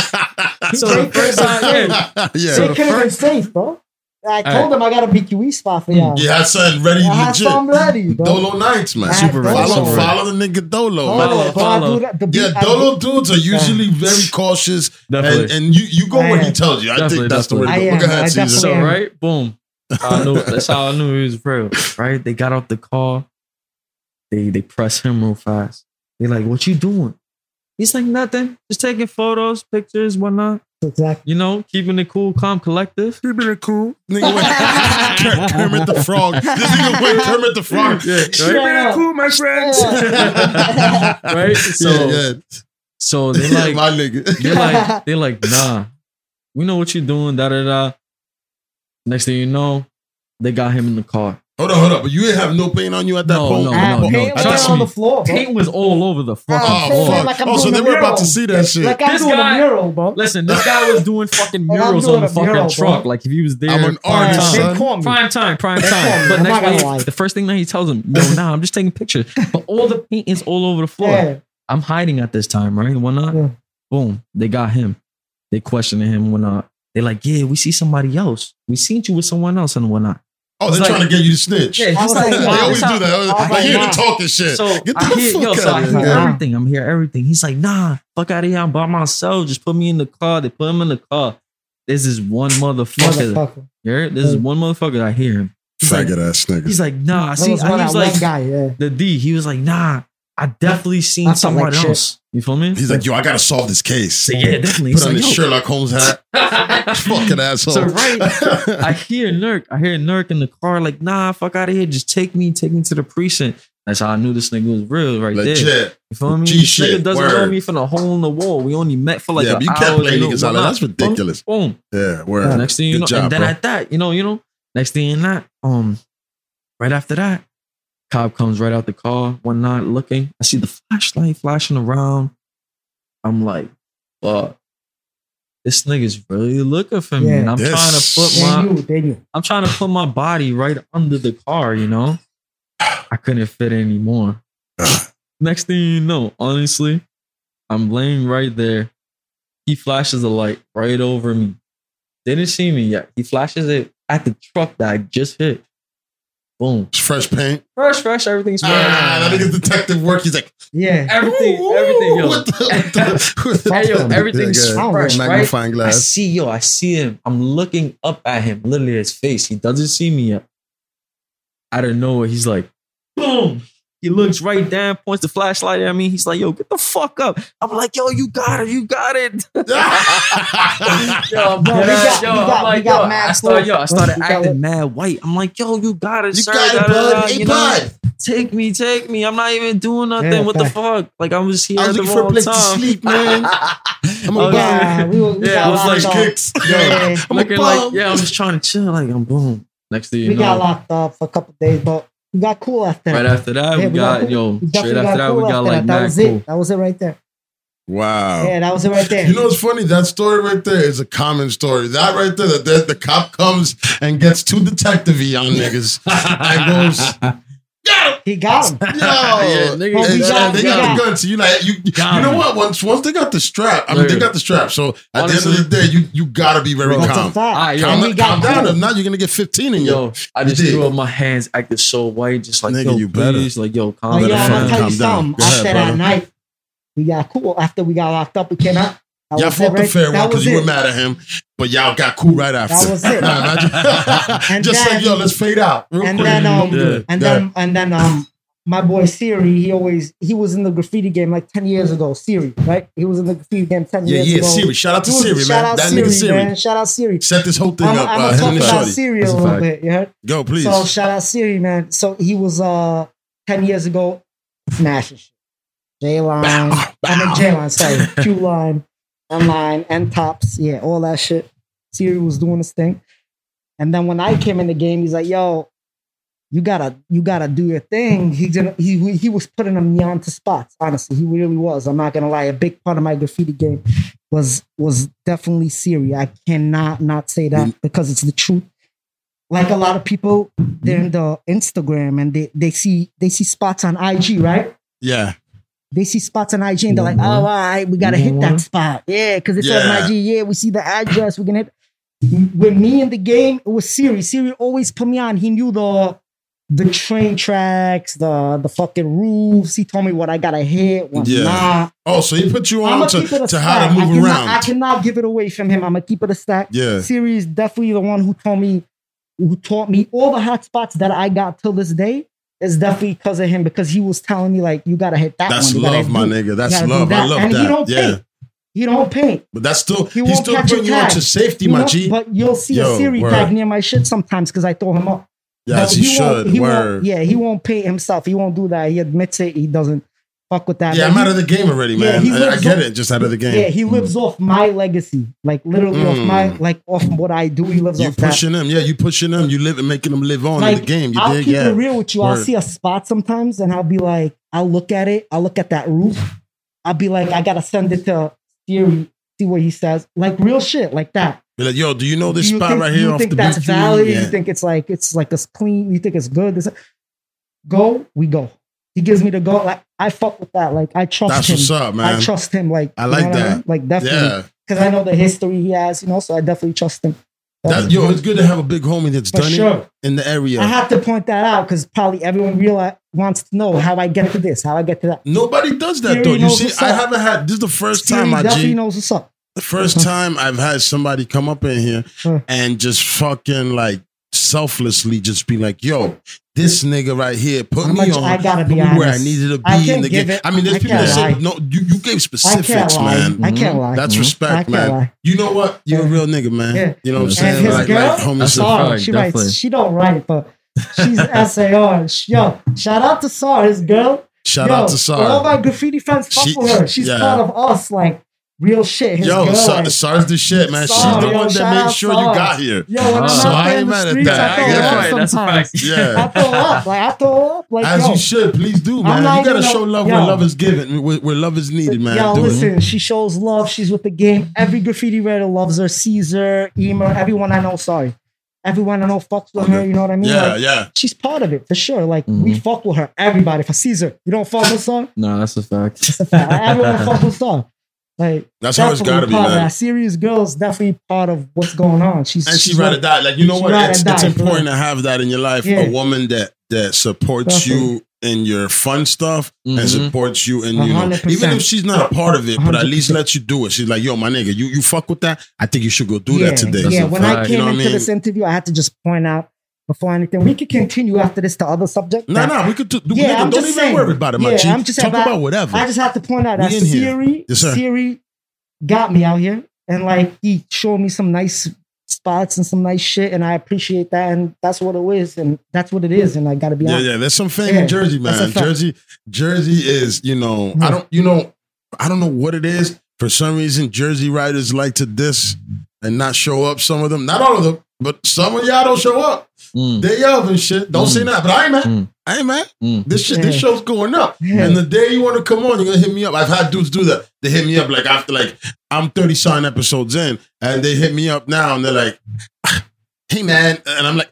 (laughs) So the first time, yeah. yeah. they the could have been safe, bro. I All told him I got a BQE spot for y'all. You had something ready, I had legit. some ready, bro. Dolo Nights, man. Super ready, Follow, super ready. follow the nigga Dolo, Oh, man. Follow, follow. do that- the Yeah, I Dolo do- dudes are usually very cautious, and, Definitely. and you you go I where am. he tells you. I Definitely, think that's the way to definitely. go. I Go am. ahead, I Caesar. So am. right, boom. I knew that's how I knew he was real. Right? They got out the car. They they press him real fast. They like, what you doing? He's like, nothing. Just taking photos, pictures, whatnot. Exactly. You know, keeping it cool, calm, collective. Keeping it cool. (laughs) Nigga went Kermit the Frog. This nigga went Kermit the Frog. Yeah, right? Straight up. cool, my friends. (laughs) Right? So yeah, so they yeah. like (laughs) my nigga. they're like they're like, nah, we know what you're doing, da da da. Next thing you know, they got him in the car. Hold on, hold on. But you didn't have no paint on you at that No, point? no, I had no, paint no. was on the floor, bro. Paint was all over the fucking Oh, Oh, floor. fuck. like oh, so they were about to see that shit. Like I'm This doing guy- a mural, bro. Listen, this (laughs) guy was doing fucking murals doing on the a mural, fucking bro. truck. Like if he was there, I'm an prime artist, time. Son. Prime time, prime They call time. But I'm next not gonna thing, lie. the first thing that he tells him, no, (laughs) nah, I'm just taking pictures. But all the paint is all over the floor. Yeah. I'm hiding at this time, right? And whatnot. Yeah. Boom, they got him. They questioning him and whatnot. They're like, yeah, we see somebody else. We seen you with someone else and whatnot. Oh, they're It's trying to get you to snitch. Yeah, I he's like, like, they always do that. I was I like, hear nah. the talking shit. So get the I hear, fuck yo, so out I of hear here. Everything. I'm hear everything. He's like, nah, fuck out of here. I'm by myself. Just put me in the car. They put him in the car. This is one motherfucker. Motherfucker. You heard? This is one motherfucker. I hear him. He's like, ass nigga. he's like, nah. I That see. I, one, he was like, one guy, yeah. the D. He was like, nah. I definitely seen I felt like someone shit. else. You feel me? He's like, yo, I gotta solve this case. So, yeah, definitely. Put He's on like, his yo. Sherlock Holmes hat. (laughs) Fucking asshole. So right, (laughs) I hear Nerk. I hear Nerk in the car, like, nah, fuck out of here. Just take me, take me to the precinct. That's how I knew this nigga was real right there. You feel me? G This shit, nigga doesn't word. know me from a hole in the wall. We only met for like Yeah, an but you hour. can't play you know, niggas out like that's ridiculous. Boom. Yeah, word. Next thing you Good know, job, and then bro. at that, you know, you know, next thing in that, um, right after that, cop comes right out the car, one not looking. I see the flashlight flashing around. I'm like, fuck. This nigga's really looking for me. Yeah. And I'm This- trying to put They my knew, they knew. I'm trying to put my body right under the car, you know? I couldn't fit anymore. (sighs) Next thing you know, honestly, I'm laying right there. He flashes a light right over me. Didn't see me yet. He flashes it at the truck that I just hit. Boom. It's fresh paint. Fresh, fresh, everything's fresh. Ah, that nigga's detective work. He's like, Yeah. Everything, ooh, everything, yo. What the, what the, (laughs) Hey, yo, everything's Yeah, yeah. fresh, right? Magnifying I see, yo, I see him. I'm looking up at him, literally his face. He doesn't see me yet. Out of nowhere, he's like, boom. He looks right down, points the flashlight at me. He's like, yo, get the fuck up. I'm like, yo, you got it, you got it. (laughs) yo, I'm No, we got- yo, we got- I'm like, we got yo, mad I started, yo, I started acting mad white. I'm like, yo, you got it, You sir. got it, bud. Hey, you know? bud. Take me, take me. I'm not even doing nothing. Yeah, what the fuck? Like I was here I at was the looking for a place to time. sleep, man. (laughs) I'm a oh, Yeah, we, were, we Yeah, I was like, kicks. (laughs) Yeah. I'm looking like, bum. yeah, I'm just trying to chill. Like, I'm boom. Next thing you we got locked up for a couple days, but we got cool after right that. Right after that, Yeah, we got, yo, straight definitely after that, cool we got after like that. That was cool. it. That was it right there. Wow. Yeah, that was it right there. You know what's funny? That story right there is a common story. That right there, that the, the cop comes and gets too detective-y on niggas and goes, he got (laughs) him. yo, Yeah, nigga, and, we and they got, got- the gun. So you like you, you know him. what? Once once they got the strap, I mean they got the strap. So at the end of the day, you you gotta be very Bro. That's a calm. fact. Yo, Calm, And we got calm down. cool. If not, you're gonna get 15 in you. Yo, I just You did. threw up my hands, acted so white, just like, Nigga, yo, you better. please, like, yo, calm yo, better I'm gonna tell calm you down. something. Go ahead, After that night, we got cool. After we got locked up, we came out. That Y'all fought it, the right? fair one because you were mad at him, but y'all got cool right after. That was it. (laughs) Nah, (laughs) And Just then- like yo, let's fade out. Real and quick. then um Yeah. and Yeah. then and then um my boy Siri, he always he was in the graffiti game like 10 years ago. Siri, right? He was in the graffiti game 10 yeah, years yeah, ago. Siri. Shout out to He was- Siri, shout man. out That Siri, nigga Siri. man. Shout out Siri. Set this whole thing I'm, up. I'm uh, gonna him talk about Shorty. Siri a That's a little bit. You heard? Go, please. So shout out Siri, man. So he was uh 10 years ago smashing shit. J line. I mean bow. J line, sorry. (laughs) Q line, M line, N tops. Yeah, all that shit. Siri was doing his thing. And then when I came in the game, he's like, yo, you gotta, you gotta do your thing. He didn't he he was putting me onto spots, honestly. He really was. I'm not gonna lie. A big part of my graffiti game was was definitely Siri. I cannot not say that mm. because it's the truth. Like a lot of people, they're in the Instagram and they, they see they see spots on IG, right? Yeah. They see spots on IG and they're like, oh, Mhm. all right, we gotta hit that spot. Yeah, because it's on IG. Yeah, we see the address. We can hit. With me in the game, it was Siri. Siri always put me on. He knew the the train tracks, the the fucking roofs. He told me what I gotta hit, what Yeah. not. Oh, so he put you on to, keep it a to how to I move cannot, around. I cannot give it away from him. I'm gonna keep it a stack. yeah. Siri is definitely the one who told me, who taught me all the hot spots that I got till this day. Is definitely because of him because he was telling me like you gotta hit that That's one. love, my nigga. That's love. I that. love he that. don't Yeah. paint. He don't paint. But that's still He he's still putting you on to safety, You my G. But you'll see Yo, a Siri word. tag near my shit sometimes because I throw him up. Yes, he, won't- should. He won't, yeah, he won't paint himself. He won't do that. He admits it. He doesn't fuck with that. Yeah, But I'm out of the game already, man. he I, I get off- it. Just out of the game. Yeah, he lives off my legacy. Like literally off Mm. my like off what I do. He lives you off that. pushing them. Yeah, you pushing them. You live and making them live on in the game. You I'll dig? keep Yeah. it real with you. I'll see a spot sometimes and I'll be like, I'll look at it. I'll look at that roof. I'll be like, I gotta send it to Siri, see what he says. Like real shit, like that. Be like, yo, do you know this you spot think, right here You off think the that's valid? Yeah. You think it's like it's like it's clean? You think it's good? This, go, we go. He gives me the go. Like I fuck with that. Like I trust That's him. what's up, man. I trust him. Like I you like know what that. mean? Like definitely yeah. because I know the history he has. You know, so I definitely trust him. That, yo, it's good to have a big homie that's done sure. it in the area. I have to point that out because probably everyone realize wants to know how I get to this, how I get to that. Nobody does that Siri though. You see, I haven't had this is the first Siri time, my definitely G. knows what's up. The first uh-huh. time I've had somebody come up in here Huh. and just fucking like selflessly just be like, yo, this nigga right here put How me much- on I gotta put be me where I honest. needed to be I in the game. it- I mean, there's I people that can't say lie. no, you, you gave specifics, can't lie. man. I can't lie. That's Mhm. respect, I can't man. lie. You know what? You're a real nigga, man. Yeah. You know what I'm saying? And his like, girl, like homie That's said. a Sar, she definitely. writes. She don't write, but she's (laughs) SAR. Yo, shout out to Sar, his girl. Shout Yo, out to All Sar. my graffiti fans fuck She- with her. She's yeah. part of us, like real shit. His Yo, girl, Sar, like, Sar's the shit, man. Sar, She's the yo, one that made sure Sar. you got here. Yo, when I'm So out I there ain't in the mad at streets, that. I throw Yeah. up Right, that's a sometimes. Yeah. I throw up, like I throw up, like As yo, you should, please do, man. You gotta show love yo. where love is given, where, where love is needed, man. Yo, do it. listen, she shows love. She's with the game. Every graffiti writer loves her. Caesar, Emer, everyone I know. Sorry, everyone I know fucks with her. You know what I mean? Yeah, Like, yeah. she's part of it for sure. Like we Mhm. fuck with her. Everybody for Caesar. You don't fuck with Sar? No, that's a fact. It's a fact. Everyone (laughs) fuck with Sar. Like That's how it's definitely gotta be, part man. That serious girl's definitely part of what's going on. She's And she she's ride or like- die. Like you know what? It's, it's important to have that in your life. Yeah. A woman that that supports you in your fun stuff and Mhm. supports you in A you know hundred even if she's not a part of it, but at least percent. let you do it. She's like, yo, my nigga, you you fuck with that. I think you should go do yeah, that today. Yeah, a when I came You know what I into mean? this interview, I had to just point out before anything. We could continue after this to other subjects. No, that- no, we could do. do Yeah, nigga, I'm don't even worry about it, my Yeah, G. I'm just Talk about- about whatever. I just have to point out that We in here. Siri, Yes. Siri got me out here, and like he showed me some nice spots and some nice shit, and I appreciate that, and that's what it is, and that's what it is, and I got to be honest. yeah. Yeah, there's some fame Yeah, in Jersey, man. Jersey, Jersey is, you know. I don't, you know, I don't know what it is. For some reason, Jersey riders like to diss and not show up. Some of them, not all of them, but some of y'all don't show up. Mm, Day of and shit. Don't say that, but I ain't mad. Mm. I ain't mad. mm. This shit, this show's going up. Yeah. And the day you want to come on, you're gonna hit me up. I've had dudes do that. They hit me up like after like I'm 30 sign episodes in, and they hit me up now, and they're like, "Hey man," and I'm like,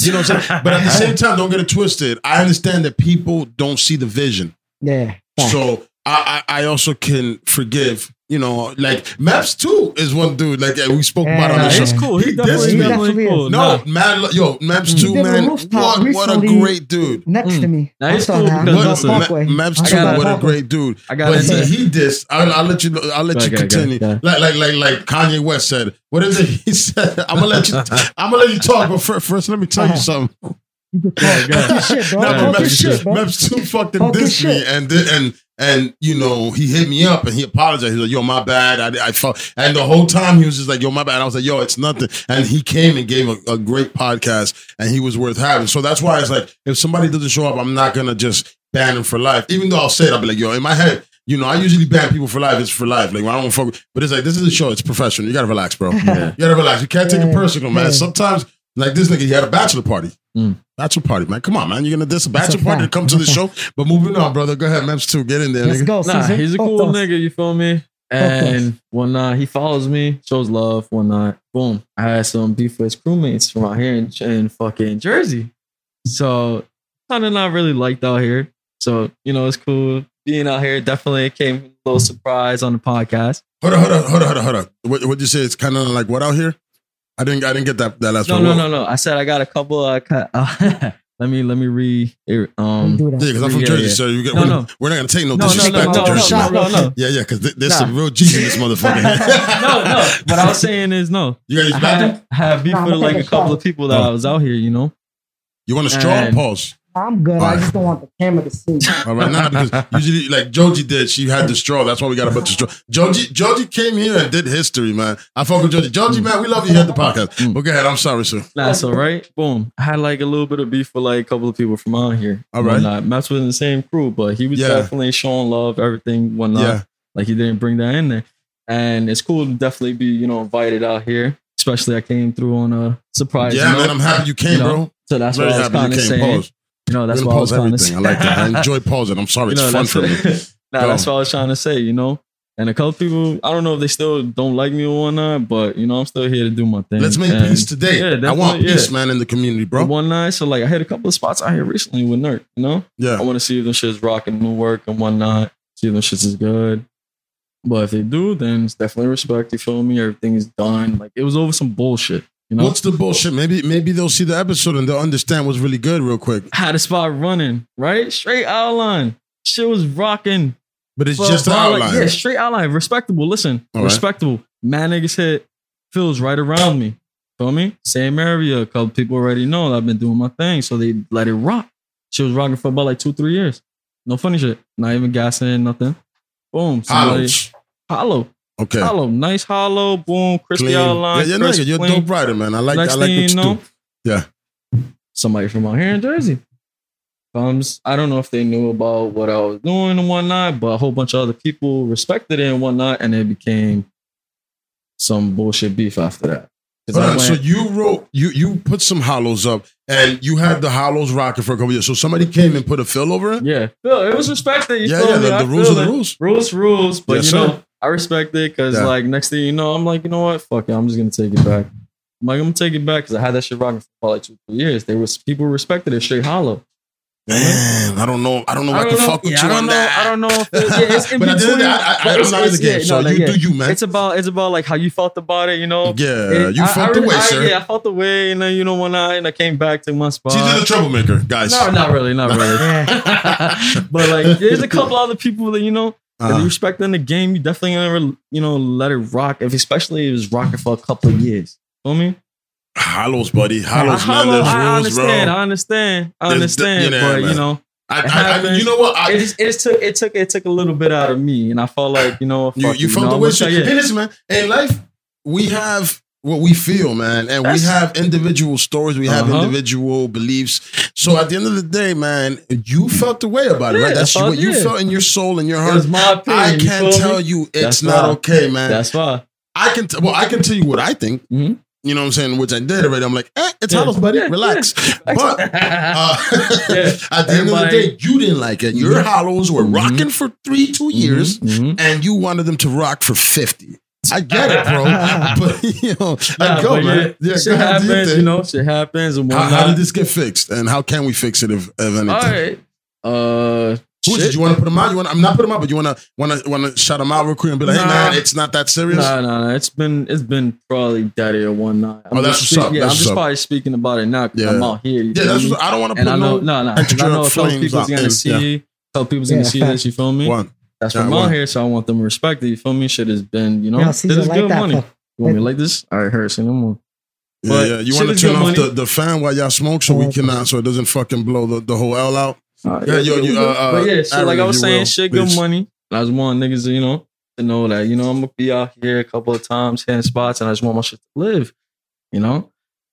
you know what I'm saying? (laughs) But at the same time, don't get it twisted. I understand that people don't see the vision, Yeah, fact. so I I, I also can forgive. You know, like Maps too is one dude like yeah, we spoke about on the show. he's cool. He He definitely, dissed me. definitely cool. No, Nah. man, yo, Maps He too, man. rooftop What, what a great dude. next Mm. to me. Nah, he's cool that. because What, Ma- Maps I too, what a great dude. I gotta But say- he, he dissed. I'll, I'll let you. I'll let you Okay, okay, continue. yeah. Like like like like Kanye West said. What is it? (laughs) He said. I'm gonna let you. I'm gonna let you talk. But first, first let me tell you (laughs) something. You could talk. go Talk ahead. your shit, bro. No, Talk your Maps, shit, bro. Maps too fucking dissed me, and and and you know he hit me up and he apologized. He's like, "Yo, my bad. I I felt." And the whole time he was just like, "Yo, my bad." I was like, "Yo, it's nothing." And he came and gave a, a great podcast, and he was worth having. So that's why it's like, if somebody doesn't show up, I'm not gonna just ban him for life. Even though I'll say it, I'll be like, "Yo," in my head. You know, I usually ban people for life. It's for life. Like, I don't fuck but it's like, this is a show. It's professional. You gotta relax, bro. (laughs) Yeah. You gotta relax. You can't take it personal, man. Sometimes, like this nigga, he had a bachelor party. Mm. Bachelor party, man. Come on, man. You're gonna diss a That's a bachelor party to come to the show. (laughs) But moving on, brother. Go ahead, Mems too. Get in there, Let's nigga. go, Nah, he's a cool to nigga. You feel me? And whatnot, he follows me, shows love, whatnot. Boom. I had some beef with his crewmates from out here in, in fucking Jersey. So kind of not really liked out here. So you know, it's cool. being out here. Definitely came a little surprise on the podcast. Hold on, hold on, hold on, hold on, hold on. What would you say? It's kind of like what out here? I didn't, I didn't get that that last No, one. no, What? no, no. I said I got a couple. Uh, cut- uh, (laughs) let me let me re. Um. Yeah, because I'm from Yeah, Jersey, yeah. so you get, No, we're, no. we're not gonna take no, no, no, no, disrespect no, to Jersey. no, no, no, Yeah, yeah, because th- there's Nah. some real G's in this motherfucker. (laughs) no, no. What I was saying is no. You got to use I the bathroom? had, had beef Nah, with like a taking a couple shot. of people that Oh. I was out here. You know. You want a straw? And- Pause. I'm good. I just don't want the camera to see. (laughs) All right, now because usually like Joji did, she had the straw. That's why we got a bunch of straw. Joji, Joji came here and did history, man. I fuck with Joji. Joji, man, we love you here at the podcast. Mm. But go ahead. I'm sorry, sir. Nah, all right. boom. I had like a little bit of beef with like a couple of people from out here. All right. Not Matt's within the same crew, but he was Yeah. definitely showing love, everything, whatnot. Yeah. Like he didn't bring that in there. And it's cool to definitely be, you know, invited out here. Especially I came through on a surprise. Yeah, note. man. I'm happy you came, You know, bro. So that's Very what I was kind of saying. Pause. You know, that's what I was pause trying to everything. say. I like that. I enjoy (laughs) pausing. I'm sorry. You It's know, fun for me. (laughs) nah, Go. that's what I was trying to say, you know. And a couple people, I don't know if they still don't like me or whatnot, but you know, I'm still here to do my thing. Let's make And peace today. Yeah, I want definitely, peace, yeah. man, in the community, bro. One night, so like I had a couple of spots out here recently with Nerk, you know. Yeah. I want to see if the shit's rocking new work and whatnot. See if the shit's is good. But if they do, then it's definitely respect. You feel me? Everything is done. Like it was over some bullshit. You know, What's the bullshit? Maybe maybe they'll see the episode and they'll understand what's really good real quick. had a spot running right, straight outline. Shit was rocking. But it's just an outline. yeah, straight outline. Respectable. Listen, All right. respectable. Man, niggas hit feels right around me. Feel me? Same area. A couple people already know I've been doing my thing, so they let it rock. She was rocking for about like two, three years. No funny shit. Not even gassing, nothing. Boom. Somebody, hollow. Okay. Hollow. Nice hollow. Boom. Crispy outline. Yeah, yeah, nigga, you're a dope writer, man. I like Next I like what you know, do. Yeah. somebody from out here in Jersey comes. I don't know if they knew about what I was doing and whatnot, but a whole bunch of other people respected it and whatnot, and it became some bullshit beef after that. On, went- so you wrote you you put some hollows up and you had the hollows rocking for a couple years. So somebody came and put a fill over it? yeah, Phil, it was respected. You Yeah, yeah, the- the rules are the rules. Rules, rules. But Yes, you sir. Know, I respect it because Yeah. like next thing you know, I'm like, you know what? Fuck it, I'm just gonna take it back. I'm like, I'm gonna take it back because I had that shit rocking for like two, three years. They was people respected it straight hollow. You know what I mean? Man, I don't know. I don't know. if I, I can know. fuck with Yeah, you I on know. that. I don't know if it, yeah, it's (laughs) in but at the end of between. the day, I, I, I'm not in the it's- yeah, game, so no, you yeah. do you, man. It's about it's about like how you felt about it, you know. yeah, It- you I- felt I the really- way, I- sir. Yeah, I felt the way, and then you know when I and I came back to my spot. She's the troublemaker, guys. no, not really, not (laughs) really. (laughs) but like, there's a couple other people that you know that Uh, you respect in the game. You definitely gonna you know let it rock, if especially if it's rocking for a couple of years. Feel me? hollows, buddy. I, Hollows, man. hollow, I rules, understand. bro. I understand. I the- understand. you but you know, I, I, I, you know what? I, it, just, it just took it took it took a little bit out of me, and I felt like you know, you, you it, felt know, the I'm way, gonna sir. tell you- Hey, listen, man. In life, we have what we feel, man, and we have individual stories. We have Uh-huh. individual beliefs. So at the end of the day, man, you felt the way about it, right? That's what you felt in your soul and your heart. my opinion. I can't feel tell me? you it's That's not why. okay, man. That's why. I can t- well, I can tell you what I think. Mhm. You know what I'm saying? Which I did already. I'm like, eh, it's Yeah. hollows, buddy. Relax. yeah. But (laughs) uh, (laughs) Yeah. at the end of the day, you didn't like it. Your Mhm. hollows were Mhm. rocking for three, two years, Mhm, mhm. and you wanted them to rock for 50. I get it, bro. (laughs) but you know, Nah, I go, but man. Yeah, shit go ahead, happens, thing. you know. Shit happens, and How, how did this get fixed, and how can we fix it if, if anything? All right. Uh, Who is it? shit. You want to put them out? You want? I'm not put them out, but you want to want to want to shout them out real quick and be like, Nah. "Hey, man, it's not that serious." Nah, nah, nah. It's been it's been probably daddy or one night. I'm Oh, that's just what's up. Yeah, That's I'm just up. probably speaking about it now because Yeah. I'm out here. you Yeah, that's. What, I don't want to put and I know, no. no, no, 'cause I know a couple people's out gonna see, yeah. a couple people's Yeah, gonna see fact. this. You feel me? (laughs) One. That's Yeah, from one. out here, so I want them to respect it. You feel me? Shit has been, you know, Yeah, this is like good that. money. fuck. You want me like this? All right, Harrison, no more. Yeah, But yeah. You want to turn off money. the, the fan while y'all smoke so we Oh, cannot, so it doesn't fucking blow the, the whole L out. Uh, Yeah, yo, you, uh, uh, but yeah, shit, like I was saying, will, shit, please. good money. I just want niggas, you know, to know that, you know, I'm gonna be out here a couple of times, hitting spots, and I just want my shit to live, you know.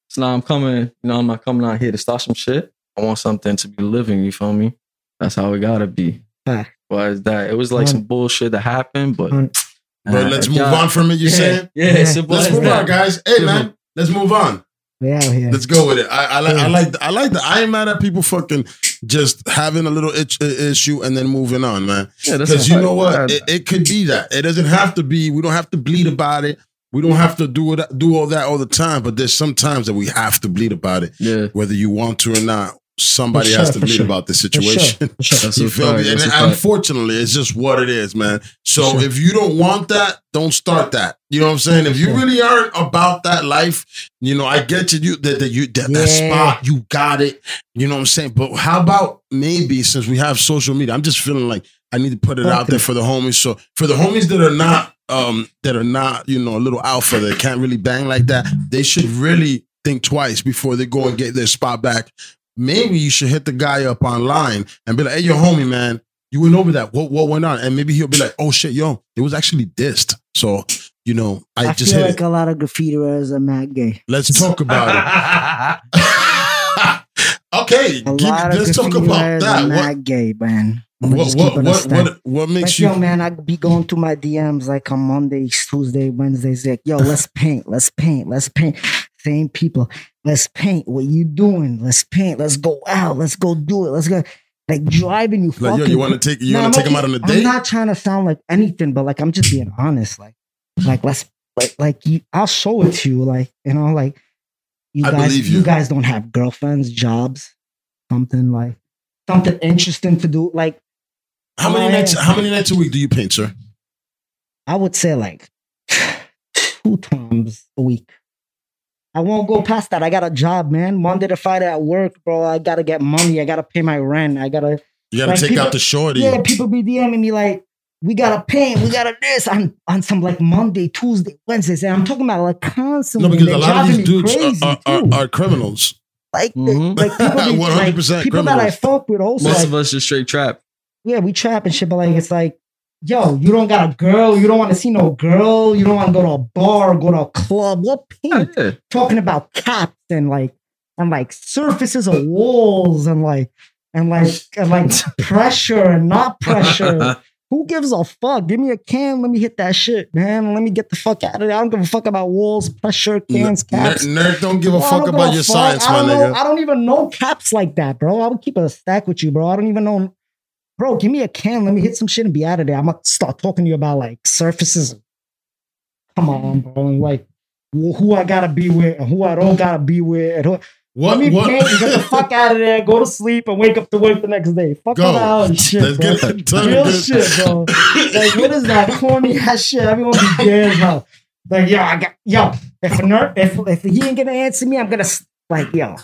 So now I'm coming, you know, I'm not coming out here to start some shit. I want something to be living. You feel me? That's how it gotta be. Fact. Why is that? It was like some bullshit that happened, but. But uh, let's move on from it. You yeah, saying? Yeah, Yeah. simple Let's move that. on, guys. Hey, man, let's move on. We out here. Let's go with it. I, I like. I Yeah. like. I like that. I ain't mad at people fucking just having a little itch, uh, issue and then moving on, man. Yeah, Because a- you know what, it, it could be that. It doesn't have to be. We don't have to bleed about it. We don't have to do it. Do all that all the time. But there's some times that we have to bleed about it, yeah. whether you want to or not. Somebody For has to for meet sure. about the For sure, situation. for sure. That's (laughs) You feel me? And that's a fact. unfortunately, it's just what it is, man. So Sure. if you don't want that, don't start that. You know what I'm saying? If you Sure. really aren't about that life, you know, I get you. You that, that you that, that spot, you got it. You know what I'm saying? But how about maybe since we have social media, I'm just feeling like I need to put it out there for the homies. So for the homies that are not um that are not, you know, a little alpha that can't really bang like that, they should really think twice before they go and get their spot back. Maybe you should hit the guy up online and be like, hey, yo, homie, man, you went over that. What what went on? And maybe he'll be like, oh shit, yo, it was actually dissed. So, you know, I, I, just feel hit like it. a lot of graffiti writers are mad gay. Let's talk about it. (laughs) okay, give, let's talk about that. are What, gay, man. What, what, keep it a what, what, what makes Like, you? yo, man, I be going to my DMs like on Mondays, Tuesday, Wednesdays. Like, yo, let's paint, let's paint, let's paint. Same people, let's paint. What you doing? Let's paint. Let's go out. Let's go do it. Let's go. Like driving you. like, yo, you want to take you want to take him out on a I'm date? not trying to sound like anything, but like I'm just being honest. Like, like let's like like you. I'll show it to you. Like you know, like you I guys. believe You. you. guys don't have girlfriends, jobs, something like something interesting to do. Like how many nights? How many nights a week do you paint, sir? I would say like (sighs) two times a week. I won't go past that. I got a job, man. Monday to Friday at work, bro. I gotta get money. I gotta pay my rent. I gotta You got to Like, take people- out the shorty. Yeah, people be DMing me like, we gotta paint, we gotta this on, on some like Monday, Tuesday, Wednesdays. And I'm talking about like constantly. no, because They're a lot of these dudes are, are, are, are criminals. like, they- Mhm. like people, be, (laughs) 100% like, people that I fuck with also. Most like, of us just straight trap. yeah, we trap and shit, but like it's like, yo, you don't got a girl, you don't want to see no girl, you don't want to go to a bar, go to a club. What paint? yeah. Talking about caps and like and like surfaces of walls and like and like and like pressure and not pressure. (laughs) Who gives a fuck? Give me a can. Let me hit that shit, man. Let me get the fuck out of there. I don't give a fuck about walls, pressure, cans, caps. Nerk, nerd don't give a Bro, fuck don't about a your fuck. science, I my don't know- nigga. I don't even know caps like that, bro. I would keep a stack with you, bro. I don't even know. Bro, give me a can. Let me hit some shit and be out of there. I'm gonna start talking to you about like surfaces. Come on, bro. And like who I gotta be with and who I don't gotta be with. And who, What? let me what? and get the fuck out of there. Go to sleep and wake up to work the next day. Fuck Go. that other shit, Let's bro. Real Good. shit, bro. Like, what is that corny ass shit? Everyone be gay as hell. Like, yo, I got, yo, if a nerd, if, if he ain't gonna answer me, I'm gonna, like, yo,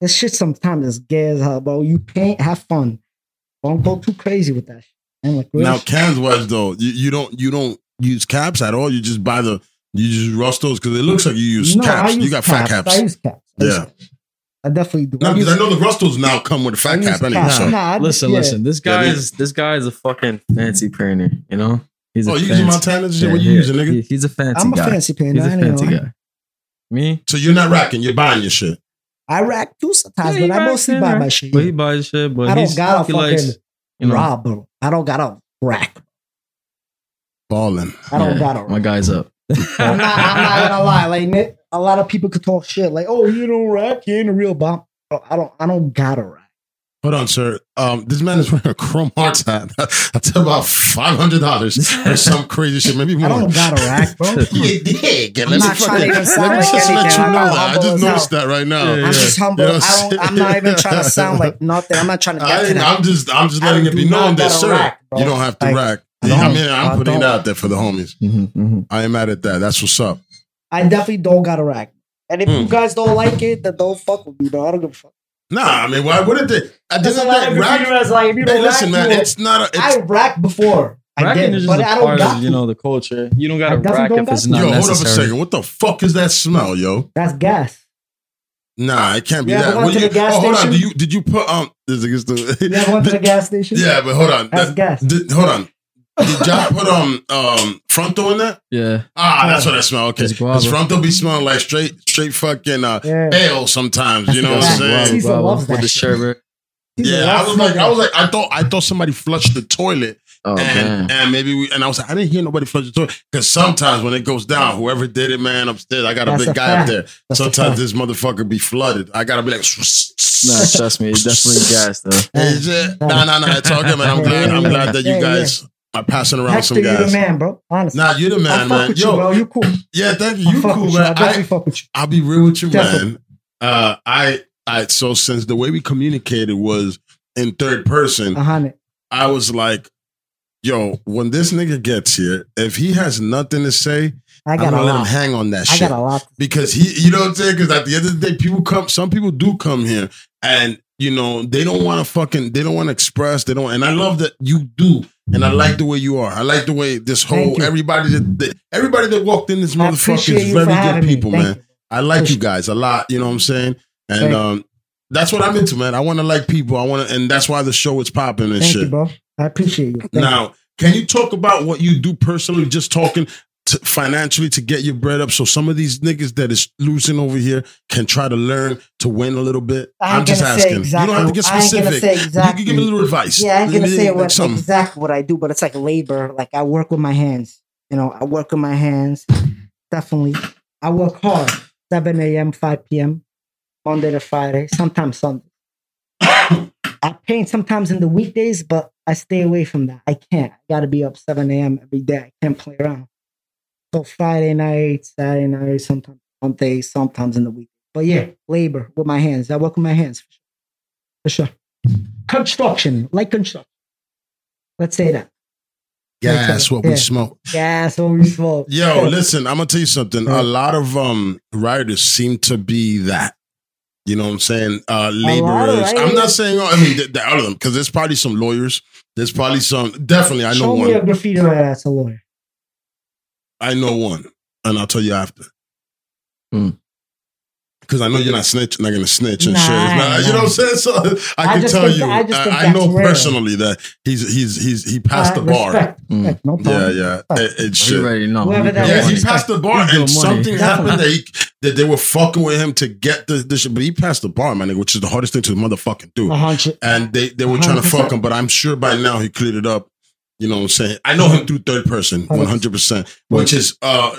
this shit sometimes is gay as hell, bro. You paint, have fun. Don't go too crazy with that shit. And like, Now, cans wise though, you, you don't you don't use caps at all. You just buy the you just rust those because it looks like you use No, caps. use you got fat caps. I use caps. I use Yeah. caps. I definitely do. No, I because I use- know the rustos now come with a fat cap anyway. caps. So. Nah, Listen, yeah. listen. This guy they- is this guy is a fucking fancy painter. You know, he's a Oh, you using fancy, Montana shit? Yeah, what you yeah. using, nigga? He- he's a fancy I'm a guy. fancy painter. He's a I ain't fancy guy. Me, So you're not racking, you're buying your shit. I rack too sometimes, Yeah, but I mostly buy my shit. but he buys shit. But I don't got a he fucking likes, you know, rob, bro. I don't got a rack. Balling. I don't yeah, got a My guy's up. (laughs) I'm not, I'm not gonna lie. Like a lot of people could talk shit. Like, oh, you don't rack, you ain't a real bomb. I don't. I don't got a rack. Hold on, sir. Um, this man is wearing a Chrome Hearts hat. (laughs) That's about five hundred dollars or some crazy shit. Maybe I don't got a rack, bro. (laughs) You dig. Let I'm me not trying to fucking- even let sound me like just let anything. you I'm know that. I just noticed hell. that right now. Yeah, I'm just humble. You know I what I'm don't. I'm not even trying to sound like (laughs) nothing. I'm not trying to get I, to that. I'm just, I'm just letting it be known that, sir, rack, you don't have to Like, rack. I Yeah, I mean, I'm I putting it out there for the homies. Mhm, mhm. I ain't mad at that. That's what's up. I definitely don't got a rack. And if you Hmm. guys don't like it, then don't fuck with me, bro. I don't give a fuck. Nah, I mean, why wouldn't they? At the There's a end of of the day, rack. graffiti like, if you Hey, listen, rack, man, you it's not a. I It's, racked before. I Racking did, is but just I a don't part got of you know the culture. You don't got to definitely rack don't if it's to. not yo, hold up a second. What the fuck is that smell, yo? That's gas. Nah, it can't be You that. went you- gas oh, hold on. station? Do you did you put um? This is the, You ever went to the gas station? (laughs) yeah, but hold on. That's That- gas. did- hold on. Did y'all put um um fronto in that? Yeah, Ah, that's what I smell. Okay, It's guava. because fronto be smelling like straight straight fucking uh, Yeah. ale sometimes. You know what I'm That's saying? guava. Guava with the shit. sherbet. Yeah, I was like, I was like, I thought, I thought somebody flushed the toilet, Oh and man, and maybe we, and I was like, I didn't hear nobody flush the toilet because sometimes when it goes down, whoever did it, man, upstairs, I got a That's big a guy fact. up there. That's sometimes this motherfucker be flooded. I gotta be like, nah, trust me, it's definitely gas though. Is it? Nah, nah, nah. It's all good, man. I'm glad. I'm glad that you guys are passing around Hector, some guys. you're the man, bro. Honestly. Nah, you're the I man, man. with you, Yo, bro. You cool. yeah, thank you. I You cool, with you. I man. I, fuck with you. I'll be real with you, Definitely. man. Uh, I right, so since the way we communicated was in third person, hundred. I was like, yo, when this nigga gets here, if he has nothing to say, I I'm got a gonna let him hang on that I shit. I got a lot. because he, you know what I'm saying? Because at the end of the day, people come, some people do come here and, you know, they don't want to fucking, they don't want to express, they don't, and I love that you do. And I like the way you are. I like the way this whole, everybody that, that, everybody that walked in this motherfucker is very good having me. people, man. you. I like For you guys a lot, you know what I'm saying? And, Thank um, that's what I'm into, man. I want to like people. I want to, and that's why the show is popping and Thank shit. you, bro. I appreciate you. Thank you. Now, can you talk about what you do personally, just talking to financially to get your bread up so some of these niggas that is losing over here can try to learn to win a little bit? I ain't I'm just asking. exactly- You don't have to get specific. say You exactly. can give me a little advice. Yeah, I ain't gonna say what something. exactly what I do, but it's like labor. Like I work with my hands. You know, I work with my hands. Definitely, I work hard. Seven a.m., five p.m., Monday to Friday, sometimes Sunday. (coughs) I paint sometimes in the weekdays, but I stay away from that. I can't. I got to be up seven a.m. every day. I can't play around. So Friday night, Saturday night, sometimes Sunday, sometimes in the week. But yeah, labor with my hands. I work with my hands for sure. For sure. Construction, like construction. Let's say that. Yeah, that's what we Yeah. smoke. Yeah, that's what we smoke. Yo, listen, I'm gonna tell you something. A lot of um writers seem to be that. You know what I'm saying? Uh laborers. I'm not saying oh, I mean the, the, all of them because there's probably some lawyers. There's probably some. Definitely, I know Show one. me a graffiti writer that's a lawyer. I know one, and I'll tell you after. Hmm. Because I know you're not snitch, not gonna snitch and shit. Nah, It's You know what I'm saying? So I I can tell think- you. I I, I know rare. personally that he's he's he's he passed Uh, the bar. Respect, Mm. respect, no Yeah, yeah. It, it You shit. already know. Whoever You Yeah, money. he passed the bar, and something happened that he, that they were fucking with him to get the, the shit. But he passed the bar, man, which is the hardest thing to motherfucking do. Hundred. And they, they were trying to fuck him, but I'm sure by now he cleared it up. You know what I'm saying? I know him through third person, 100%, which is uh,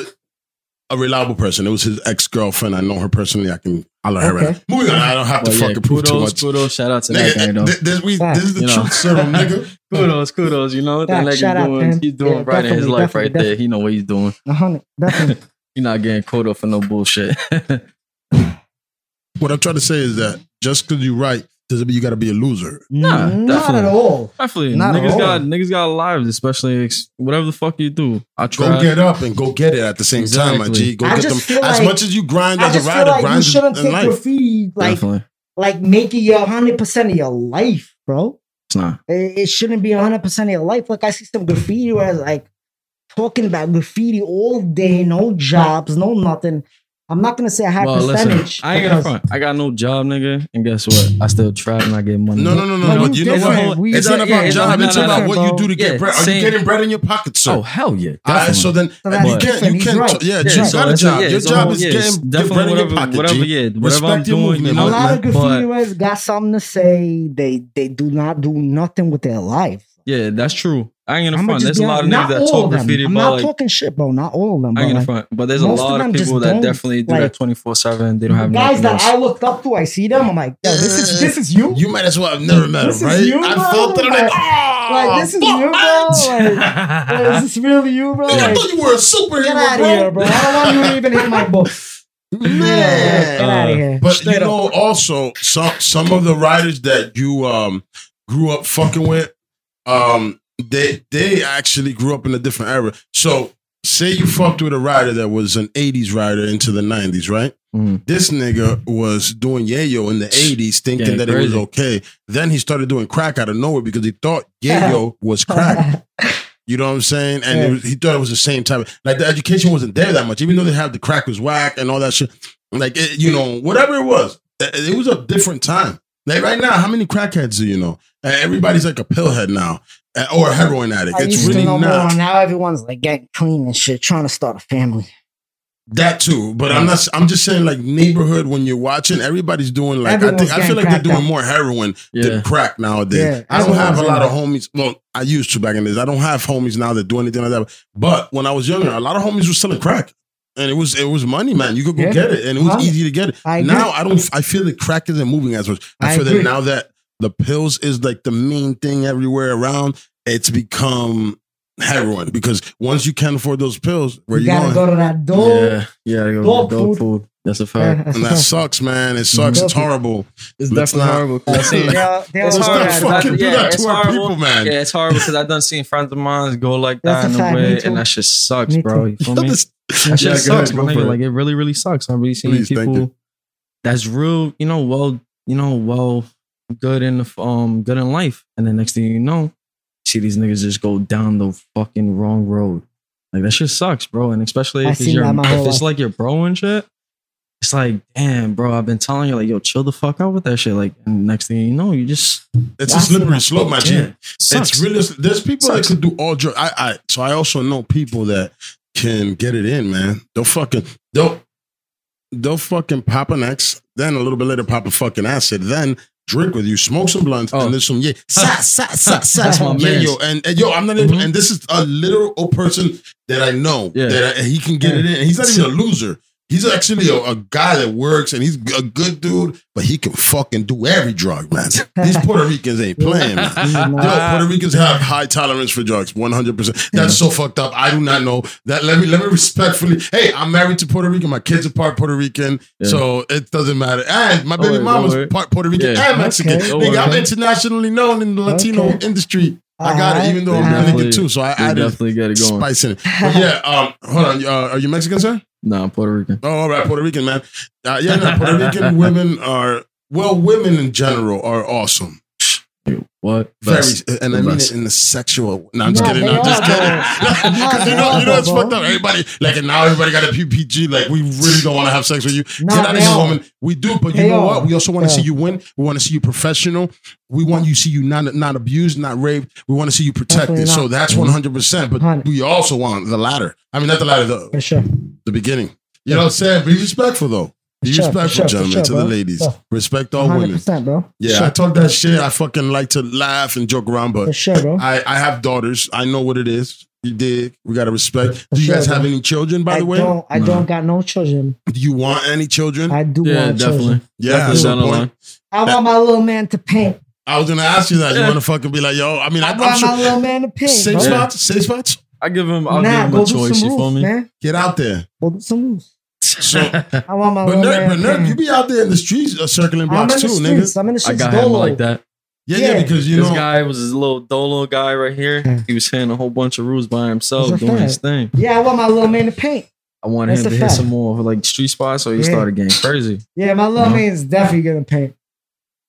a reliable person. It was his ex girlfriend. I know her personally. I can holler her Okay. right now. Moving on. I don't have to But yeah, fucking prove too kudos, much. kudos, shout out to that guy though. th- this, we, this is the You know. truth serum, nigga. (laughs) Kudos, kudos. You know what that Yeah, nigga's out to doing? him. He's doing Yeah, right in his definitely, life right definitely, there. He know what he's doing. A hundred. Definitely. (laughs) (laughs) He's not getting caught up for no bullshit. What I'm trying to say is that just because you right doesn't mean you got to be a loser. Nah, not at all. Definitely, Not at niggas all. got niggas got lives, especially ex- whatever the fuck you do. I try. Go get up and go get it at the same time, my Exactly. G. Go I get just them feel as much as you grind I as a just rider, like you shouldn't in take life. graffiti like Definitely, like make it your hundred percent of your life, bro. it's not. It, it shouldn't be hundred percent of your life. Like I see some graffiti where it's like talking about graffiti all day, no jobs, no nothing. I'm not gonna say a high Well, listen, percentage. I ain't gonna front. I got no job, nigga, and guess what? I still try and I get money. No, no, no, no, No, no. you You know what? We- It's not yeah, about it's job. not- It's no, no, about no. what you do to get Yeah, bread. Are you getting bread in your pocket, sir? Oh hell yeah! All right, so then So you can't. You can't. right. Yeah, Yeah, you so got a job. yeah, Your job is getting bread in your pocket. whatever, yeah, whatever I'm doing. movement, a lot of but- graffiti got something to say. They they do not do nothing with their life. Yeah, that's true. I ain't gonna I'ma front. There's a lot of niggas not that talk graffiti I'm about not like. talking shit, bro. Not all of them. I But ain't gonna like, front, but there's a most of lot of people that definitely do like- that 24 seven. They don't the have guys nothing that else. I looked up to, I see them. I'm like, yo, this is this is you. You might as well have never met This him, is right? you, I bro? felt it. I'm like, Like- oh, like this is you, bro. Like, like, is this really you, bro? I thought you were a superhero, get out of bro. here, bro. I don't want you to (laughs) even hit my book. Man. Get out of here. But Straight you up. know, also some some of the writers that you um grew up fucking with, um, they they actually grew up in a different era. So say you fucked with a rider that was an 80s rider into the 90s, right? Mhm. This nigga was doing yayo in the 80s thinking Getting that it was okay. Then he started doing crack out of nowhere because he thought (laughs) yayo was crack. You know what I'm saying? And Yeah. it was, he thought it was the same type. Of, like the education wasn't there that much, even though they had the crack was whack and all that shit. Like it, you know, whatever it was, it, it was a different time. Like right now, how many crackheads do you know? Eh, everybody's like a pillhead now, Uh, or a heroin addict. I it's used really to know not more. Now everyone's like getting clean and shit, trying to start a family. that too. But I'm not. I'm just saying, like neighborhood when you're watching, everybody's doing like I think I feel like they're doing cracked more heroin Yeah. than crack nowadays. Yeah, I don't have a lot in of homies. Well, I used to back in the days. I don't have homies now that do anything like that. But when I was younger, a lot of homies were selling crack. And it was it was money, man. You could go Yeah. get it, and it was Huh? easy to get it. I now I don't. I feel that crack isn't moving as much. I, I feel that now that the pills is like the main thing everywhere around, it's become heroin because once you can't afford those pills, where you you, gotta going? go to that door. Yeah, yeah, I go Dog dog food. food. That's a fact. (laughs) and that sucks, man. It sucks. It's horrible. It's Let's definitely not- horrible. 'cause (laughs) I seen, They'll- they'll It's Let's not hard. fucking do Yeah, that it's to our horrible. people, man. yeah, it's horrible because I done seen friends of mine go like that a in a fact, way, and that shit sucks, Me bro. You feel (laughs) me? That Yeah, shit go sucks, ahead, my nigga. it. Like it really, really sucks. I'm really seeing Please, people that's real, you know, well, you know, well, good in the um, good in life, and then next thing you know, see these niggas just go down the fucking wrong road. Like that shit sucks, bro. And especially if it's seen your, my if it's life. like your bro and shit. It's like, damn, bro. I've been telling you, like, yo, chill the fuck out with that shit. Like, and next thing you know, you just It's a slippery slope, my G. yeah. It's really there's people Sucks. that can do all drugs. I, I so I also know people that can get it in, man. They'll fucking they'll they'll fucking pop an X, then a little bit later pop a fucking acid, then drink with you, smoke some blunts, Oh. and there's some yeah, (laughs) sa, sa, sa, sa. That's my yeah, mans. yo, and, and yo, I'm not able, Mhm. and this is a literal person that I know Yeah. that I, he can get it in. And he's not even a loser. He's actually a, a guy that works and he's a good dude, but he can fucking do every drug, man. These (laughs) Puerto Ricans ain't playing, man. Yo, Puerto Ricans have high tolerance for drugs, one hundred percent. That's so fucked up. I do not know that. Let me let me respectfully. Hey, I'm married to Puerto Rican. My kids are part Puerto Rican, Yeah. so it doesn't matter. And my baby word, mama's part Puerto Rican Yeah. and Mexican. Okay. Nigga, I'm internationally known in the Latino Okay. industry. I got it, even though I'm. Dominican too. So I added definitely got it going. spice in it. But yeah, um, hold on. Uh, are you Mexican, sir? Nah, Puerto Rican. Oh, all right, Puerto Rican man. Uh, yeah, no, Puerto Rican (laughs) women are well. Women in general are awesome. What? Very, Best. and The I mean best. it in the sexual. No, I'm just No, kidding. No, I'm just kidding. though. (laughs) No, Because you know, you know, it's though, fucked up. Everybody like, and now everybody got a PPG. Like, we really don't want to have sex with you. No, Get out of they here, woman. We do, but you They know are. what? We also want to Yeah. see you win. We want to see you professional. We want you to see you not not abused, not raped. We want to see you protected. So that's one hundred percent. But 100. we also want the latter. I mean, not the latter, the, For sure. The beginning. You know what I'm saying? Be respectful though. Be sure, respectful, sure, gentlemen, sure, to the ladies. Yeah. Respect all women. 100%, bro. Yeah, For I talk that shit. I fucking like to laugh and joke around, but For sure, bro. I, I have daughters. I know what it is. You dig. We gotta respect. For Do you sure, guys have bro. any children, by I the way? don't, I No. don't got no children. Do you want any children? I do Yeah, want definitely. children. yeah, Definitely that's the point. I want my little man to paint. I was gonna ask you that. You Yeah. wanna fucking be like, yo, I mean, I, I I'm want my sure little man to paint. safe bro. spots, safe spots. I give him. I'll nah, give him a choice. some You feel me? man. Get out there. Go do some moves. So, (laughs) I want my but little Nerk, but man Nerk, you be out there in the streets uh, circling I'm in blocks too, streets. nigga. I'm in the I streets. got him like that. Yeah, yeah, Yeah. because you this know, guy was his little dolo guy right here. He was hitting a whole bunch of rules by himself, That's a doing his thing. Yeah, I want my little man to paint. I wanted That's him a to hit some more of like street spots, so he Yeah. started getting crazy. Yeah, my little Uh-huh. man's definitely gonna paint.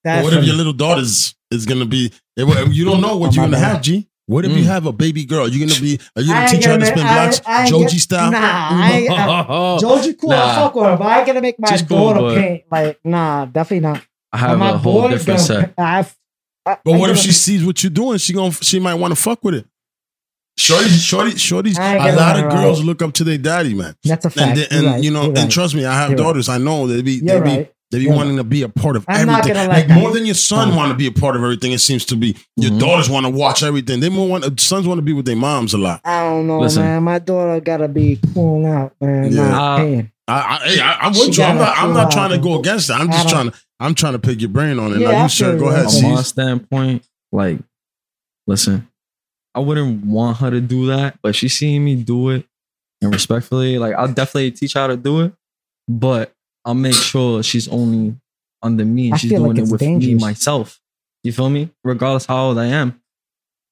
but That's what if your little daughter's is gonna be? You don't know what Oh, you're gonna have, G. What if you Mm. have a baby girl? You're gonna be? Are you gonna ain't teach her how to gonna- spin I- blocks, I Joji style? Nah, I I, (laughs) Joji cool. I Nah. fuck with her, but I ain't gonna make my She's cool, daughter but- paint. Like, nah, definitely not. I have my a whole different gonna set. I, I, But I what if gonna- she sees what you're doing? She gonna she might want to fuck with it. Shorty, shorty, shorty's. A lot lie, of right. girls look up to their daddy, man. That's a fact. And, they, and You're right. you know, You're and right. trust me, I have You're right. daughters. I know they be they You're be right. they be You're wanting to be a part of I'm not everything. gonna like like more that. than your son Uh. want to be a part of everything. It seems to be your Mhm. daughters want to watch everything. They more want sons want to be with their moms a lot. I don't know, Listen. man. My daughter gotta be cool out, man. Yeah. Not Uh. I, I, hey, I, I'm with you. I'm not. I'm feel not out, trying to go against that. I'm just trying to. I'm trying to pick your brain on it. Yeah, now you sir, feel go ahead. I'm From C's. my standpoint, like, listen, I wouldn't want her to do that, but she seeing me do it and respectfully, like, I'll definitely teach her how to do it, but I'll make sure she's only under me and I she's feel like doing it with me myself. You feel me? Regardless how old I am.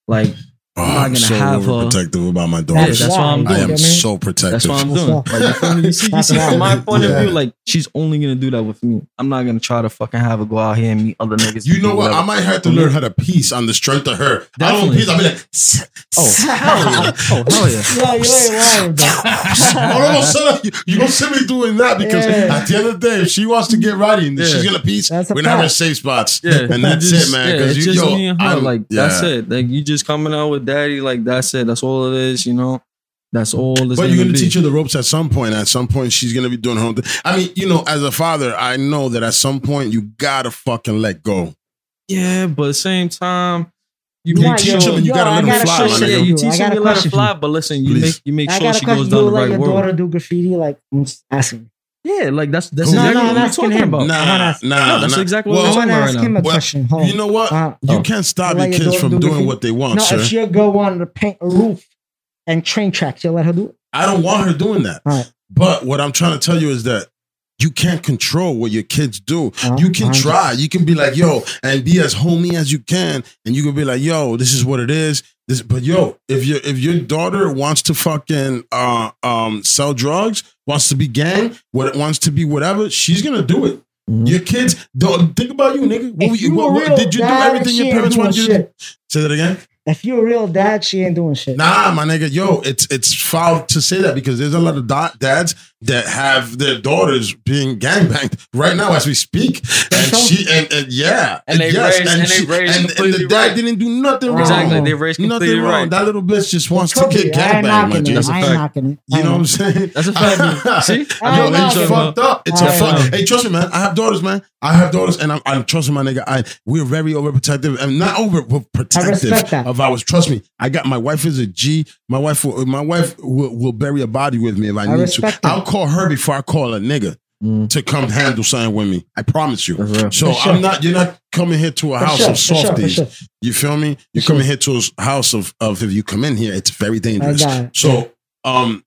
Like, Oh, I'm not I'm gonna so have a- overprotective about my yeah, daughters. that's what I'm why, I am you know what I mean? so protective. That's what I'm doing. Like, you, feel me? you see, you see from my point Yeah. of view, like she's only gonna do that with me. I'm not gonna try to fucking have her go out here and meet other niggas. You know what? whatever. I might have to learn how to piece on the strength of her. I don't Definitely. piece. I'll be like, (laughs) Oh s- hell yeah! Oh hell yeah! (laughs) Oh, yo, you ain't lying, bro. Oh, no, son, you, you gonna see me doing that because Yeah. at the end of the day, if she wants to get ready and Yeah. she's gonna piece, we're gonna have her safe spots. Yeah, And that's just- it, man. Because you, just yo, me and her. I'm- like that's it. Like you just coming out with daddy. Like that's it. That's all it is. You know. That's all. It's But you're gonna be. teach her the ropes at some point. At some point, she's gonna be doing her own thing. I mean, you know, as a father, I know that at some point you gotta fucking let go. Yeah, but at the same time, you, You make teach sure. them and you yo, gotta let them fly, question yeah, nigga. you teach them a you let her question for fly, but listen, you Please. make you make I sure she goes Do down you the let right your road. daughter do graffiti? Like, mm, I'm just asking. Yeah, like that's that's Who? exactly No, no, what I'm we're asking talking him. about. I Nah, nah, that's nah. exactly what I we're Well, want talking to about ask right him now. a Well, question. Hold you know what? Uh, you Oh. can't stop Let your your kids from do doing what they want, no, sir. if your girl wanted to paint a roof, and train tracks. You'll let her do it. I don't want her doing that. All right. But what I'm trying to tell you is that you can't control what your kids do. Uh-huh. You can I'm try. You can be like, yo, and be as homey as you can, and you can be like, yo, this is what it is. This, but yo, if your if your daughter wants to fucking uh, um sell drugs, wants to be gang, what wants to be whatever, she's gonna do it. Mhm. Your kids don't think about you, nigga. What, you, you what, what- did you do everything your parents wanted you to do? Say that again. If you're a real dad, she ain't doing shit. Nah, my nigga, yo, it's it's foul to say that because there's a lot of da- dads that have their daughters being gangbanged right now as we speak, and she and, and yeah, And they yes, raised- and they she- raised and, and the dad right. didn't do nothing wrong. Exactly. They raised Nothing wrong. right. That little bitch just wants to get be. I ain't gangbanged, my knocking G. it. That's a I fact. knocking it. You know what I'm saying? That's a fact. (laughs) See? I Yo, it's knocking it. fucked up. It's a I fuck. Hey, trust me, man. I have daughters, man. I have daughters, and I'm, I'm trusting my nigga. I we're very overprotective, and not overprotective respect that. of ours. Trust me, I got my wife is a G. My wife, will, my wife will, will bury a body with me if I, I need to. that. I'll call her before I call a nigga Mm, to come handle something with me. I promise you. So sure. I'm not. You're not coming here to a For house sure, of softies. sure. You feel me? You're coming here to a house of of. If you come in here, it's very dangerous. it. So, um,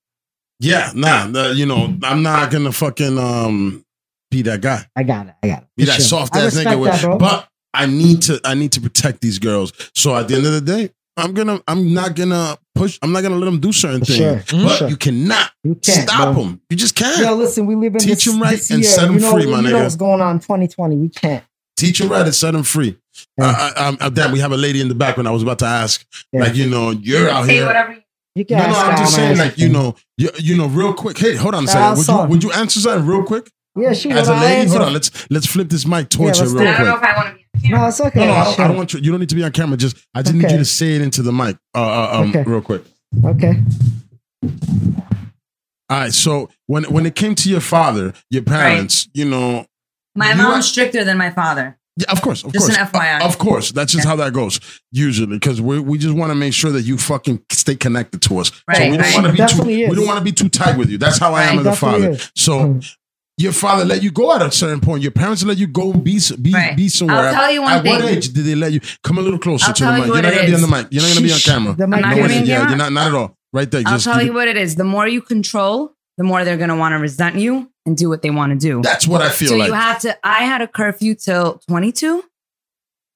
yeah, nah, the- you know, I'm not gonna fucking um be that guy, I got it. I got it. be that soft ass nigga. With, that, but I need to, I need to protect these girls. So at the end of the day, I'm gonna, I'm not gonna push. I'm not gonna let them do certain For things. sure. But Sure. you cannot You can't stop bro. them. You just can't. Yo, listen, we live in Teach this, 'em right this and year. set 'em you know, free, my you nigga. know what's going on in 2020. We can't. Teach them right and set them free. Yeah. Uh, I, I, damn, we have a lady in the back when I was about to ask, Yeah. like, you know, you're out here. whatever you You can No, no, I'm just saying, like, you know, you, you know, real quick. Hey, hold on a second. Would you, would you answer that real quick? Yeah, she As a lady, hold on. Let's let's flip this mic towards Yeah, her let's real I don't know quick. if I want to be. No, it's okay. No, no, I don't, Sure. I don't want you. You don't need to be on camera. Just I just need you to say it into the mic. Uh, uh, um, Okay. real quick. Okay. All right. So when when it came to your father, your parents, you know, My You mom's are- stricter than my father. yeah, of course, of Just course, an FYI. of course. That's just how that goes usually because we we just want to make sure that you fucking stay connected to us. so Right, we don't right. want to be too. Definitely is. We don't want to be too tight with you. That's how I am as a father. is. So. Your father let you go at a certain point. Your parents let you go be be, Right. be somewhere. I'll tell you one at what age did they let you come a little closer I'll to the tell you mic? You're not gonna be on the mic. You're not gonna be on camera. the mic not No, gonna way. be on yeah, camera? you're not not at all. Right there. I'll Just tell you it- what it is. The more you control, the more they're going to want to resent you and do what they want to do. That's what I feel so like. you have to. I had a curfew till 22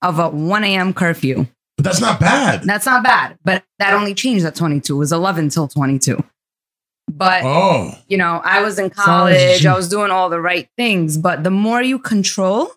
of a 1 a.m. curfew. but that's not bad. That's not bad, but that only changed at 22. It was 11 till 22. But oh, you know, I was in Sounds college. I was doing all the right things. But the more you control,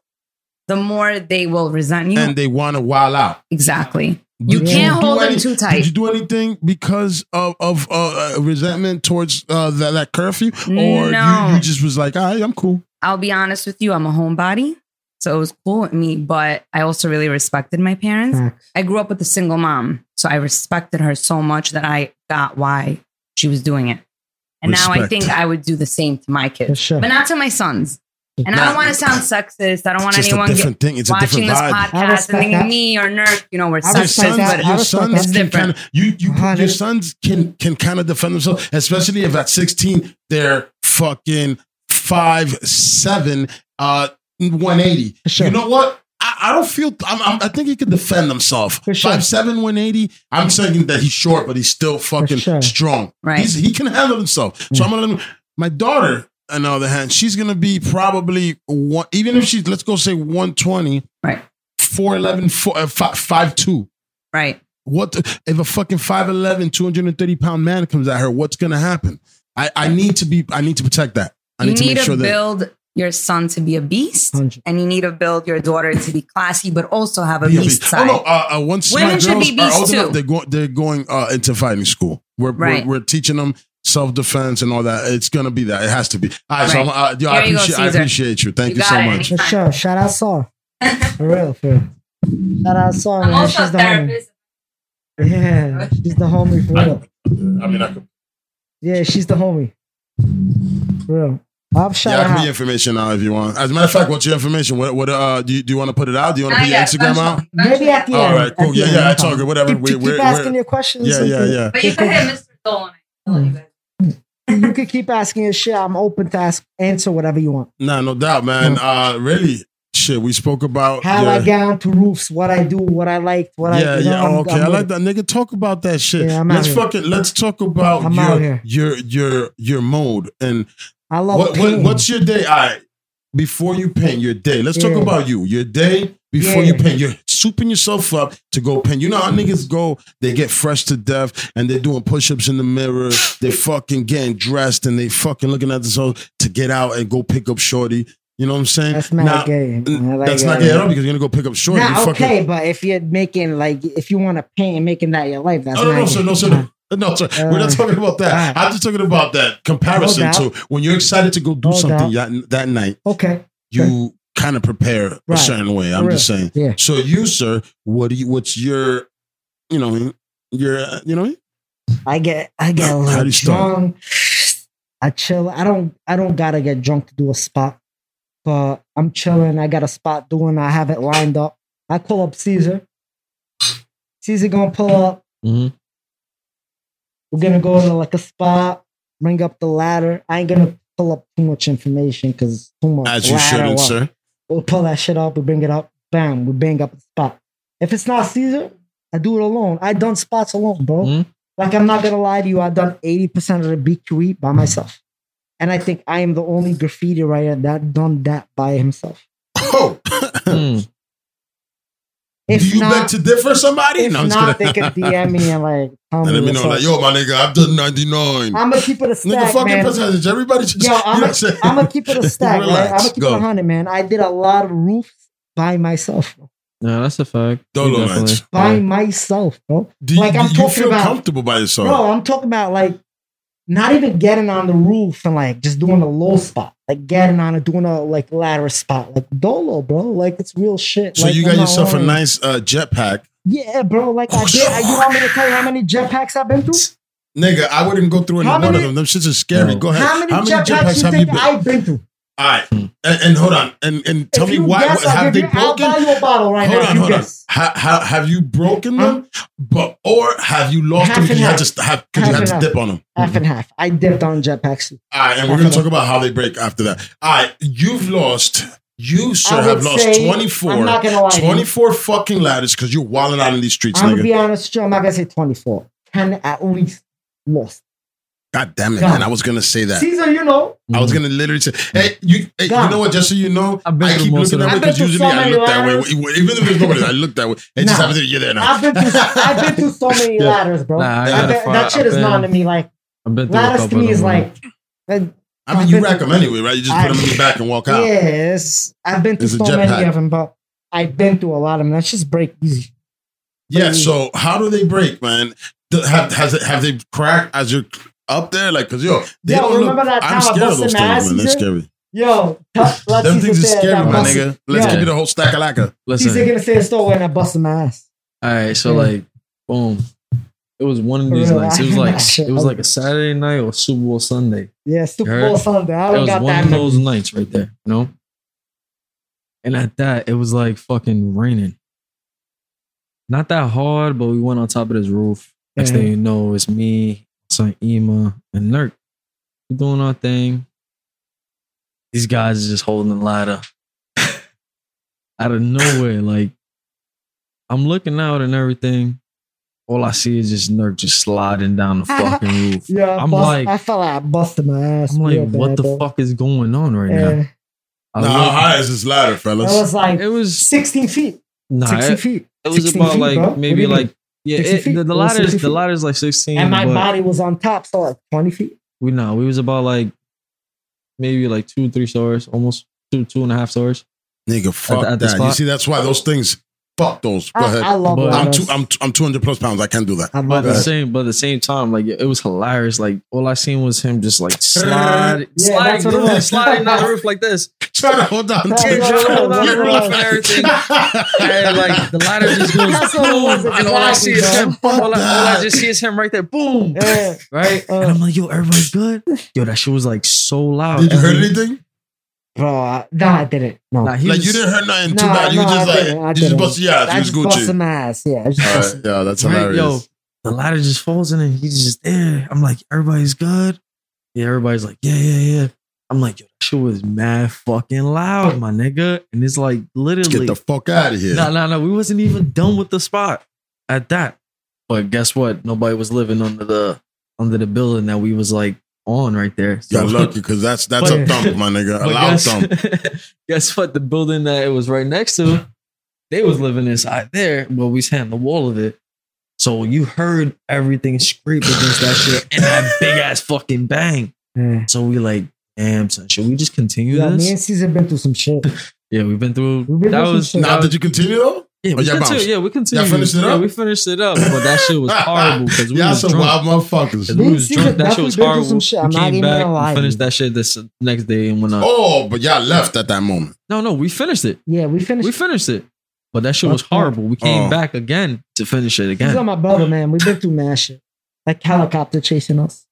the more they will resent you. and they want to wild out. exactly. You Did can't do hold them any- too Did you do anything because of of uh, uh, resentment towards uh, that, that curfew, or No. you, you just was like, "All right, I'm cool." I'll be honest with you. I'm a homebody. So it was cool with me, but I also really respected my parents. Facts. I grew up with a single mom. So I respected her so much that I got why she was doing it. And now I think I would do the same to my For kids, sure. but not to my sons. And I don't want to sound sexist. I don't want It's just anyone get, different thing. It's watching different this vibe. Podcast and thinking that. me or Nerk, you know, we're I Your sexist. sons, that. But I your respect sons that. It's can different. kind of you you your sons can can kind of defend themselves, especially if at 16 they're fucking five seven uh 180. Sure. You know what? I, I don't feel. I'm, I'm, I think he could defend himself. For sure. Five seven, one eighty. I'm saying that he's short, but he's still fucking sure. strong. Right. He's, he can handle himself. So I'm gonna let him. My daughter, on the other hand, she's gonna be probably one. Even if she's let's go say 120, Right. 4'11, four, uh, five, five two. Right. What the, if a fucking 5'11, 230 pound man comes at her? What's gonna happen? I, I need to be. I need to protect that. I you need to need make to sure that. build your son to be a beast, Hundred. and you need to build your daughter to be classy, but also have a be a beast beast. side. Oh no! Uh, uh, once Women should girls be are beasts old enough, too. they're going. They're going uh, into fighting school. We're, Right. we're we're teaching them self defense and all that. It's gonna be that. It has to be. All right. So I'm, uh, yo, I Here you go, appreciate. I appreciate you. Thank you, You so it. much. For sure. Shout out Saw. (laughs) For real, for real. Shout out Saw, I'm man. also a She's the homie. Yeah, she's the homie for real. I mean, I could. Yeah, she's the homie. For real. I'll shout Yeah, I can her be out. information now if you want. As a matter of fact, what's your information? What what uh do you, do you want to put it out? Do you want to put your yet, Instagram out? Maybe at the end. All right, cool. Yeah, yeah, no it's all problem. good. Whatever. Keep, We- keep we're- asking we're- your questions. Yeah, yeah, yeah. But you can hit Mr. Dolan. I you guys. Can keep asking your shit. I'm open to ask, answer whatever you want. Nah, no doubt, man. Uh, really, shit. shit. We spoke about how your- I get onto roofs, what I do, what I like, what yeah, I. you know, yeah. I'm- okay, I'm I like that, nigga. Talk about that shit. Yeah, I'm let's fucking let's talk about I'm your your your your mode and I love what, what what's your day? All right, before you paint your day. Let's talk about you. Your day before Yeah. you paint. You're souping yourself up to go paint. You know how niggas go? They get fresh to death and they're doing push-ups in the mirror. They fucking getting dressed and they fucking looking at themselves to get out and go pick up shorty. You know what I'm saying? That's not Now, gay. Like That's not uh, gay at all because you're gonna go pick up shorty. Nah, You fucking- okay, but if you're making like if you want to paint and making that your life, that's No, no, no, sir, no, sir, no. (laughs) No, sir. We're not Uh, talking about that. alright. I'm just talking about that comparison No to when you're excited to go do No something that, that night, Okay, you kind of prepare a certain way. I'm For just saying. yeah. So you, sir, what do you? What's your, you know, your, uh, you know, I get I get a How do little you start? drunk. I chill. I don't I don't gotta get drunk to do a spot, but I'm chilling. I got a spot doing. I have it lined up. I call up Caesar. Caesar gonna pull up. Mhm. We're gonna go to like a spot. Bring up the ladder. I ain't gonna pull up too much information because too much. as you ladder, shouldn't, what? sir. We'll pull that shit up. We bring it up. Bam. We bang up the spot. If it's not Cser, I do it alone. I done spots alone, bro. Mhm. Like I'm not gonna lie to you. I've done 80% of the BQE by myself. And I think I am the only graffiti writer that done that by himself. Oh, Mm. (laughs) If do you not, beg to differ somebody? if I'm just not, they kidding. can DM me and like (laughs) tell and me. let me know, like, yo, my nigga, I've done 99. I'm gonna keep it a Nigga, stack, fucking man. percentage. Everybody just, Yo, (laughs) I'm what I'm gonna keep it a (laughs) stack, right? I'm gonna keep go. it a hundred, man. I did a lot of roofs by myself, bro. No, that's a fact. Dolo You definitely- by Yeah. myself, bro. Do you, Like, I'm do you talking feel about- comfortable by yourself? Bro, I'm talking about like not even getting on the roof and like just doing a low spot, like getting on and doing a like ladder spot, like dolo, bro. Like it's real shit. so Like, you got yourself a nice uh, jetpack. yeah, bro. Like I did. You want me to tell you how many jetpacks I've been through? Nigga, I wouldn't go through any How one of them. Them shits are scary. Go ahead. How many jetpacks you have you been? I've been through? All right, and, and hold on, and and tell if me why guess, have they you, I'll broken? buy you a bottle right hold now. on, hold on. Ha, ha, have you broken them, but or have you lost Half them because you had to have because you had to half. dip on them? Half and half. I dipped on jetpacks. All right, and we're gonna talk about how they break after that. All right, you've lost. You sir have lost say- 24, I'm not gonna lie. to you. 24 fucking ladders because you're wilding out in these streets, I'm gonna be honest you. I'm not gonna say 24. 10 at least lost. God damn it, Gone. man! I was gonna say that. Cser, you know. I was gonna literally say, hey, you, hey, you Gone. know what? Just so you know, I've been I through keep most looking of that way them. because I've been through usually so I many look that way. Even if there's nobody, I look that way. It just Nah. happens that you're there now. I've been through I've been through so many (laughs) Yeah. ladders, bro. Nah, I I've gotta been- find- that shit I've is been- non to me. Like I've been through a ladders to me is like, like, uh, I mean, I've you rack them anyway, right? You just put them in your back and walk out. yes, I've been through It's so jetpack. many of them, but I've been through a lot of them. That's just break easy. Yeah. So how do they break, man? Have has it have they cracked as you're up there? Like, cause yo, they Yo, don't remember look. that time I'm scared of those my things, man. They're scary. Yo, t- let's Them things are scary, my busted- nigga. Let's Yo, give you the whole stack of lacquer. Listen, Cser gonna say a story when I busted my ass. all right, so Yeah. like, boom. It was one of these Real, nights. It was (laughs) like it was like a Saturday night or Super Bowl Sunday. Yeah, Super You heard? Bowl Sunday. I don't was got one that of many. those nights right there, you know. And at that, it was like fucking raining. Not that hard, but we went on top of this roof. Next Yeah. thing you know, it's me, son Emer, and Nerk. We doing our thing. These guys are just holding the ladder. (laughs) Out of nowhere, like I'm looking out and everything. All I see is just Nerk just sliding down the fucking (laughs) roof. Yeah, I I'm bust- like- I felt like I busted my ass. I'm like, real what bad, the bro. fuck is going on right now? I Now, look- how high is this ladder, fellas? it was like it was 16 feet. nah, 60 it, feet. it was about feet, like bro. Maybe like yeah, it, feet? the, the It was ladder's 60 the feet. ladder's like sixteen. And my body was on top, so like 20 feet. we know we was about like maybe like two three stars, almost two two and a half stars. Nigga, fuck at the that. You see, that's why those things. Fuck those. Go I, ahead. I love But- I'm two. I'm I'm 200 plus pounds. I can't do that. I But love at the same, but at the same time, like it was hilarious. Like all I seen was him just like (laughs) slide, Yeah, sliding, that's what (laughs) sliding down the roof like this, Trying to hold on. That's to what it. Hold on, That's what it and everything. and like the ladder just goes That's what it was boom, and all I see is him. All I, all I just see is him right there, boom, Yeah. right. Uh. and I'm like, yo, everybody's good. Yo, that shit was like so loud. Did you And hurt then- anything? Bro, I, no, I didn't. No. Nah, he Like was- you didn't hurt nothing too No, bad. You no, just I like didn't. I you just didn't. busted your ass. I You just busted Gucci. my ass. Yeah. I just right, yeah, that's Right, hilarious. yo, the ladder just falls in and he's just there. I'm like, everybody's good. Yeah, everybody's like, yeah, yeah, yeah. I'm like, yo, that shit was mad fucking loud, my nigga. And it's like Let's literally get the fuck out of here. no, no, no. We wasn't even done with the spot at that. But guess what? Nobody was living under the under the building that we was like on right there. You're lucky because that's that's a But- thump, my nigga. A But loud guess, thump. (laughs) guess what? The building that it was right next to, they was living inside there, but we was hitting the wall of it. So you heard everything scrape against that shit and that big ass fucking bang. Yeah. So we like, damn, son, should we just continue Yeah, me this? and Cser been through some shit. (laughs) Yeah, we've been through. We've been that through was shit. that Now, did you continue though? Yeah, we Oh, y'all continue, yeah, we continued. finished it yeah, up? we finished it up, but that shit was (laughs) horrible because we Y'all was some drunk. wild motherfuckers. Because we was Cser drunk. That shit was definitely been horrible. some shit. I'm we not came even back, gonna lie we finished that shit this next day and went up. Oh, but y'all left at that moment. No, no, we finished it. Yeah, we finished. We finished it. But that shit was horrible. We came Oh. back again to finish it He's again. on my brother, man. We've been through mad shit. Like helicopter chasing us.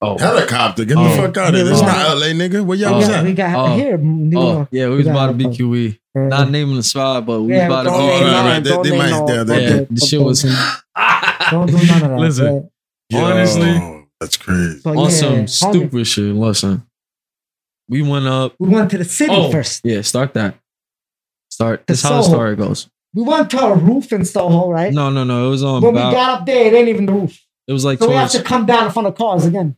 Oh, Helicopter, get Oh. the fuck out of here. This Yeah. not LA, nigga. Where y'all Oh. was we got, at? we got Oh. here. New oh York. yeah, we We was got about to helicopter. BQE. Not naming the spot, but we yeah, was about to Oh, don't right, right, none, right. They- they might- no- yeah, don't they- Yeah, the shit was. do- Don't do (laughs) none of that. Listen. right? Yo, Honestly. that's crazy. So, on yeah, some homie, stupid shit. Listen, we went up. We went to the city Oh, first. yeah, start that. Start. The This is how the Soho. story goes. We went to a roof in Soho, right? No, no, no. It was on when we got up there, it ain't even the roof. It was like So we have to come down in front of cars again.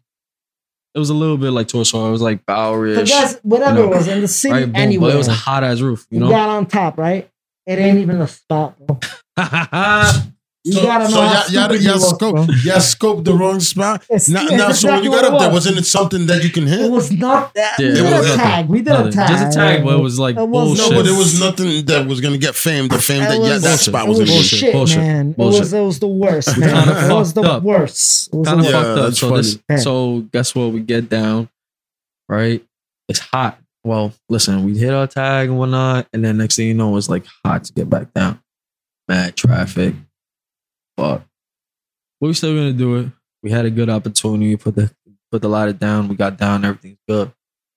It was a little bit like towards. It was like So Bowery-ish. guys, whatever No. it was in the city, Right, anywhere. But it was a hot ass roof, you know. got on top, right? It ain't even a spot, bro. (laughs) You So- gotta know so how y'all- y'all- y'all you scope- Y'all scoped the wrong spot. (laughs) It's- Now, it's now so when you got it up there, was. wasn't it something that you can hit? It was not that. Yeah, we it did was a nothing. tag. We did Nothing. a tag. Just a tag, but it was like It was bullshit. no, but it was nothing that was gonna get fame. The fame It that yeah, was- that spot was was bullshit. shit, bullshit, man. It was it was the worst, man. It was the up. worst. It was kind of Yeah, fucked up. So this, so guess what? We get down, right? It's hot. Well, listen, we hit our tag and whatnot, and then next thing you know, it's like hot to get back down. Mad traffic. Fuck. But we still gonna do it. We had a good opportunity. Put the put the ladder down. We got down. Everything's good.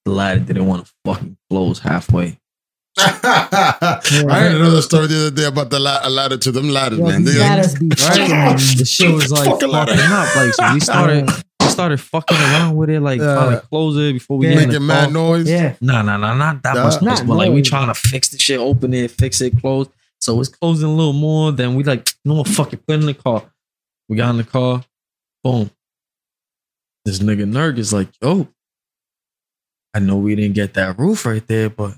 The ladder didn't want to fucking close halfway. (laughs) I heard another story the other day about the la- a ladder to them ladders, Yo, man. these They- ladders be (laughs) Right? fucking- The shit was like Fucking fucking up. Like so we started (laughs) we started fucking around with it, like Yeah. trying to close it before we Yeah. get in the making mad noise. Yeah. Nah, nah, nah, not that Nah. much noise, Not but like we trying to fix the shit, open it, fix it, close. So it's closing a little more. Then we like, no, know what, fuck it, put in the car. We got in the car, boom. This nigga Nerk is like, yo, I know we didn't get that roof right there, but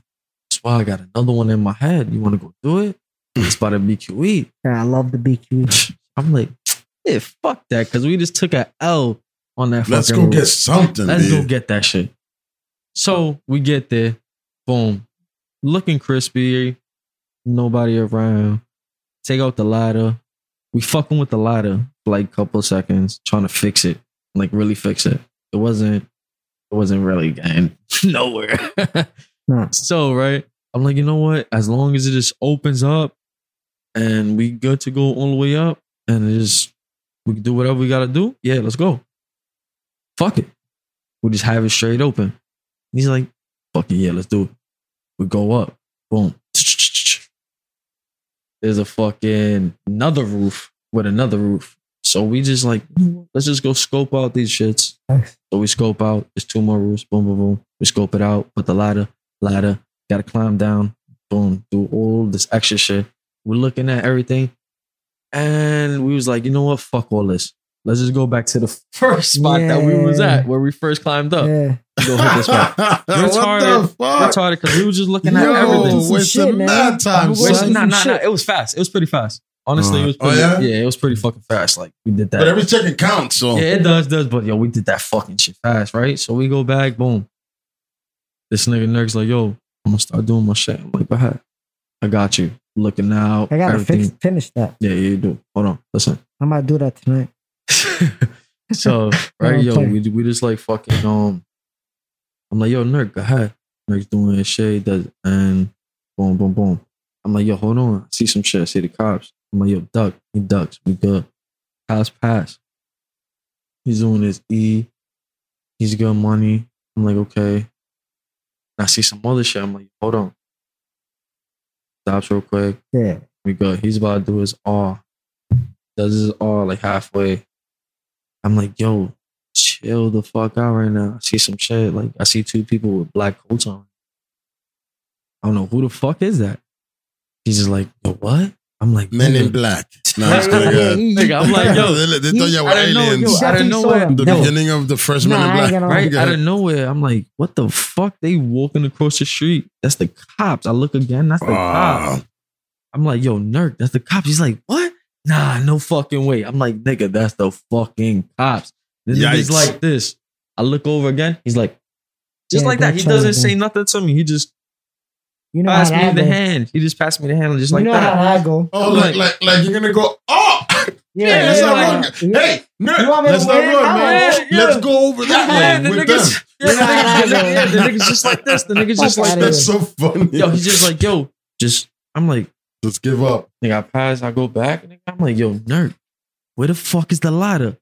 that's why I got another one in my head. You want to go do it? It's about to BQE. Yeah, I love the BQ. (laughs) I'm like, yeah, fuck that, because we just took a L on that Let's fucking go roof. get something. Let's go get that shit. So we get there, boom, looking crispy, nobody around. Take out the ladder. We fucking with the ladder for like a couple of seconds, trying to fix it, like really fix it. It wasn't, it wasn't really getting (laughs) nowhere. No. So right, I'm like, you know what? As long as it just opens up, and we good to go all the way up, and it just we can do whatever we gotta do. Yeah, let's go. Fuck it. We just have it straight open. He's like, fuck it, yeah, let's do it. We go up. Boom. There's a fucking another roof with another roof. So we just like, let's just go scope out these shits. Nice. So we scope out. There's two more roofs. Boom, boom, boom. We scope it out. Put the ladder, ladder. Got to climb down. Boom. Do all this extra shit. We're looking at everything, and we was like, you know what? Fuck all this. Let's just go back to the (laughs) first spot that we was at, where we first climbed up. Yeah. Go hit this spot. (laughs) what Retarded. the fuck? Retarded because we were just looking at Yo, everything. Some wasting shit, man. mad time, Wasting Wait, nah, nah, nah. It was fast. It was pretty fast. Honestly, it was Uh, oh, pretty. yeah? yeah? it was pretty fucking fast. Like we did that. But every second counts. So Yeah, it does, does. But yo, we did that fucking shit fast, right? So we go back, boom. This nigga Nerk's like, yo, I'm gonna start doing my shit. I'm like, go ahead. I got you. Looking out. I gotta everything. fix, finish that. Yeah, yeah, you do. Hold on. Listen. I might do that tonight. (laughs) so, right, (laughs) yo, we, we just like fucking um I'm like, yo, Nerk, go ahead. Nerk's doing his shit, he does and boom, boom, boom. I'm like, yo, hold on. I see some shit. I see the cops. I'm like, yo, duck. He ducks. We good. Pass, pass. He's doing his E. He's got money. I'm like, okay. And I see some other shit. I'm like, hold on. Stops real quick. Yeah. We good. He's about to do his R. Does his R like halfway. I'm like, yo, chill the fuck out right now. I see some shit. Like I see two people with black coats on. I don't know who the fuck is that. He's just like, yo, what? I'm like, Men in nigga. black. No, Yeah, it's yeah, good. yeah, Nigga, I'm like, yo, (laughs) they, they thought you were I didn't know, aliens. yo, I didn't know Definitely where. saw the No. beginning of the first Men Nah, I in ain't Black. right out of nowhere. I'm like, what the fuck? They walking across the street. That's the cops. I look again. That's the cops. Ah, I'm like, yo, Nerk, that's the cops. He's like, what? Nah, no fucking way. I'm like, nigga, that's the fucking cops. The nigga's Yikes. like this. I look over again. He's like, just Yeah, like that. He doesn't say man. nothing to me. He just You know passed me that the go. hand. He just passed me the hand just You like know that. how that go. oh, like, like- like, like you're gonna go. Oh, (laughs) Yeah, Yeah, let's yeah, not like- run. Hey, Nerk, You want me to let's not win? run, man. yeah. Let's go over that Yeah, (laughs) way the with niggas, them. (laughs) yeah, the, Yeah, niggas, the, nigga- the niggas just like this. The niggas just like. That's so funny. Yo, he's just like, yo, just I'm like, let's give up. nigga, I pass, I go back, nigga. I'm like, yo, Nerk, where the fuck is the ladder?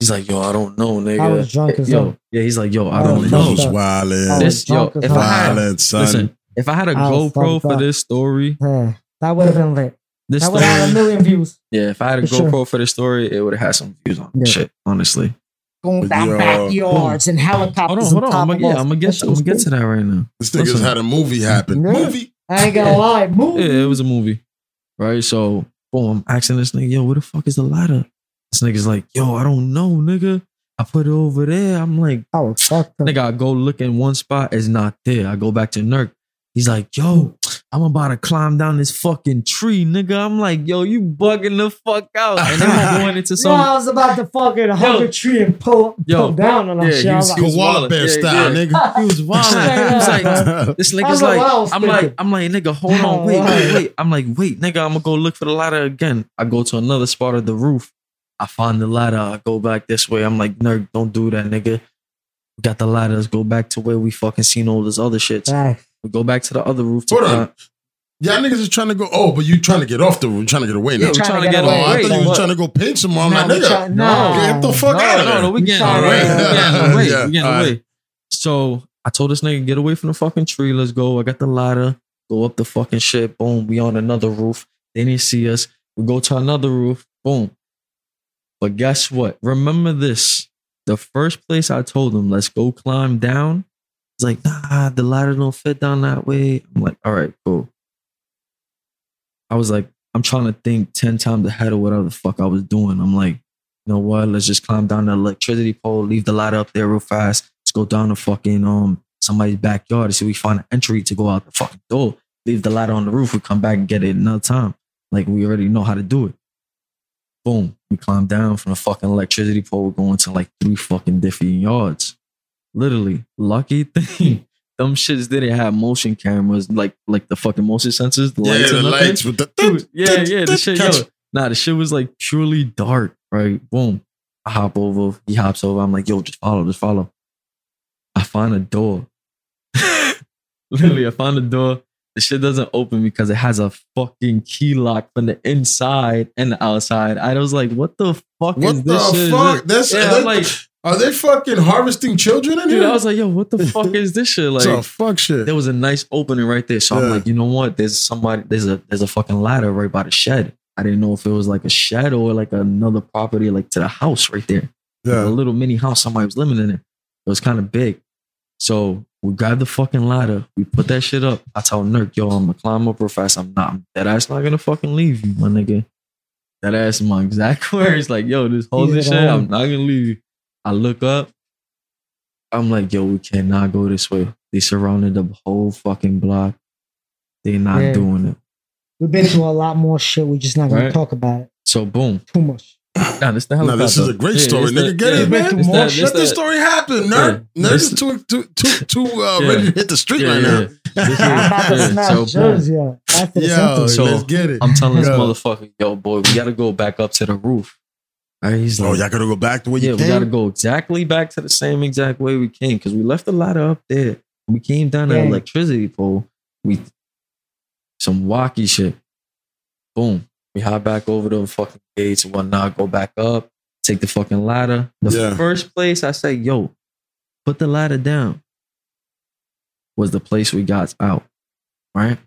He's like, yo, I don't know, nigga. I was drunk as yo, hell. yeah, he's like, yo, I I don't know. was up. wildin'. I This, was yo, drunk as if I had, Violent, son. listen, if I had a I GoPro for up. this story, Yeah, that would have been lit. this That would have had a story, million views. yeah, if I had a For sure. GoPro for this story, it would have had some views on Yeah. shit. Honestly, Going down Yo. backyards and helicopters. hold on, on hold on. I'm top gonna, yeah. I'm gonna get, shit I'm gonna get to that right now. This nigga's Listen. had a movie happen. Yeah. Movie. I ain't gonna lie. Move. Yeah, it was a movie, right? So, boom, I'm asking this nigga, yo, where the fuck is the ladder? This nigga's like, yo, I don't know, nigga. I put it over there. I'm like, I was fucked up. nigga, I go look in one spot, it's not there. I go back to Nerk. He's like, yo, I'm about to climb down this fucking tree, nigga. I'm like, yo, you bugging the fuck out. And then I'm going into (laughs) You know. I was about to fucking hug a tree and pull, Yo. pull down on that Yeah, shit. he was- was like, was Koala bear Yeah, style, yeah. nigga. (laughs) He was wild. Straight (laughs) He was like, this nigga's like, I was I'm like. I'm like, nigga, hold on, wait, wait, wait. I'm like, wait, nigga, I'm gonna go look for the ladder again. I go to another spot of the roof. I find the ladder. I go back this way. I'm like, Nerk, don't do that, nigga. We got the ladders. Go back to where we fucking seen all this other shit. Right. We go back to the other roof. To Hold on. climb- Y'all niggas is trying to go. Oh, but you trying to get off the roof. Trying to get away Yeah, now. we're trying to get Oh, away. I thought you was trying to go paint somewhere. I'm Nah, like, nigga. try- nah. Get the fuck no, out of no, there. no, we We getting away. to- We getting away. Yeah, We getting all right. away. So I told this nigga, get away from the fucking tree. Let's go. I got the ladder. Go up the fucking shit. Boom. We on another roof. They didn't see us. We go to another roof. Boom. But guess what? Remember this. The first place I told him, let's go climb down. He's like, nah, the ladder don't fit down that way. I'm like, all right, cool. I was like, I'm trying to think 10 times ahead of whatever the fuck I was doing. I'm like, you know what? Let's just climb down the electricity pole, leave the ladder up there real fast. Let's go down the fucking um somebody's backyard and see we find an entry to go out the fucking door. Leave the ladder on the roof. We come back and get it another time. Like we already know how to do it. Boom. We climb down from the fucking electricity pole, going to like three fucking different yards. Literally, lucky (laughs) thing. Them shits didn't have motion cameras, like like the fucking motion sensors, the Yeah, lights the lights with the. Dude, (laughs) yeah, yeah, the shit, yo. Nah, the shit was like purely dark, right? Boom. I hop over, he hops over. I'm like, yo, just follow, just follow. I find a door. (laughs) Literally, I find a door. The shit doesn't open because it has a fucking key lock from the inside and the outside. I was like, what the fuck is What this the shit? fuck? That's, yeah, that- like, are they fucking harvesting children in dude, here? I was like, yo, what the fuck is this shit? Like, so fuck shit. there was a nice opening right there. So I'm like, you know what? There's somebody, there's a there's a fucking ladder right by the shed. I didn't know if it was like a shed or like another property, like to the house right there. Yeah. A little mini house, somebody was living in it. It was kind of big. So we grabbed the fucking ladder, we put that shit up. I told Nerk, yo, I'm gonna climb up real fast. I'm not that ass not gonna fucking leave you, my nigga. That ass my exact (laughs) words. Like, yo, this whole Leave this it shit. I'm not gonna leave you. I look up. I'm like, yo, we cannot go this way. They surrounded the whole fucking block. They're not Yeah. doing it. We've been through a lot more shit. We're just not gonna Right. talk about it So boom. too much. Nah, this the No, this is a great Yeah, story, this the- nigga. Get yeah, it, man. This this more the- this the the- story happen, Nerk. Yeah. Nerk is too too too too uh, Yeah. ready to hit the street Yeah, right yeah. now. This is- I'm yeah, so. Jersey up after the Yo. So, let's get it. I'm telling this motherfucker, yo, boy, we gotta go back up to the roof. All right, he's Oh, like, y'all gotta go back the way yeah, you we gotta go exactly back to the same exact way we came because we left the ladder up there. We came down the Yeah. electricity pole. We some wacky shit. Boom. We hop back over the fucking gates and whatnot. Go back up. Take the fucking ladder. The Yeah. first place I say, yo, put the ladder down. Was the place we got out. Right.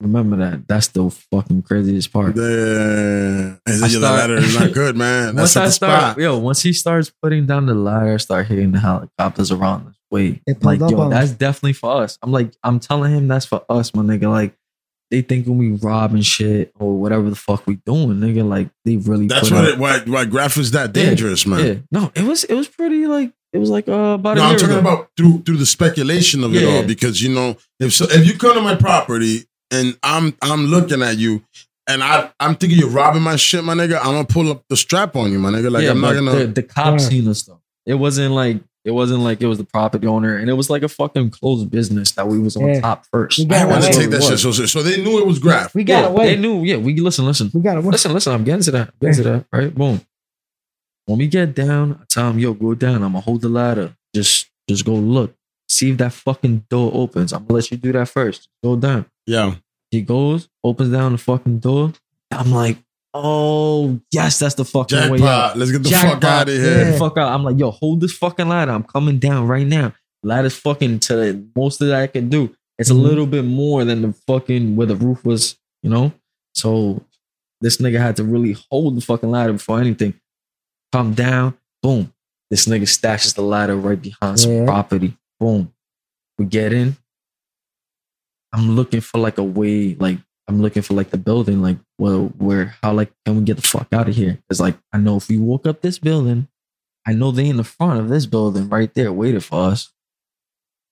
Remember that. That's the fucking craziest part. Damn. And I the ladder is not good, (laughs) man. once That's at I the start, spot. yo, once he starts putting down the ladder, start hitting the helicopters around this way. They Like, yo, that's definitely for us. I'm like, I'm telling him that's for us, my nigga. Like, they thinking we robbing shit or whatever the fuck we doing, nigga. Like, they really. That's put what up- it, why, why Graff is that Yeah, dangerous, man. Yeah, no, it was it was pretty like it was like uh, about No, a I'm talking ago. about through through the speculation of it Yeah. all because you know if so, if you come to my property and I'm I'm looking at you and I I'm thinking you're robbing my shit, my nigga, I'm gonna pull up the strap on you, my nigga. Like yeah, I'm not gonna. the, the cops Yeah. seen us though. It wasn't like it wasn't like it was the property owner, and it was like a fucking closed business that we was on Yeah. top first. We I got didn't want to take that shit so serious. So they knew it was Graff. We got yeah, away. They knew. Yeah, we listen, listen, we got away. listen, listen. I'm getting to that. I'm getting to that. Right, boom. When we get down, I tell him, "Yo, go down. I'm gonna hold the ladder. Just, just go look. See if that fucking door opens. I'm gonna let you do that first. Go down." Yeah. He goes, opens down the fucking door. I'm like, "Oh yes, that's the fucking way out." Jackpot. Let's get the fuck out of here. the fuck out. I'm like, yo, hold this fucking ladder. I'm coming down right now. Ladder's fucking to the most that I can do. It's Mhm. a little bit more than the fucking where the roof was, you know? So this nigga had to really hold the fucking ladder before anything. Come down, boom. This nigga stashes the ladder right behind some property. Boom. We get in. I'm looking for like a way, like I'm looking for like the building, like well, where how like can we get the fuck out of here? It's like I know if we walk up this building, I know they in the front of this building right there waiting for us.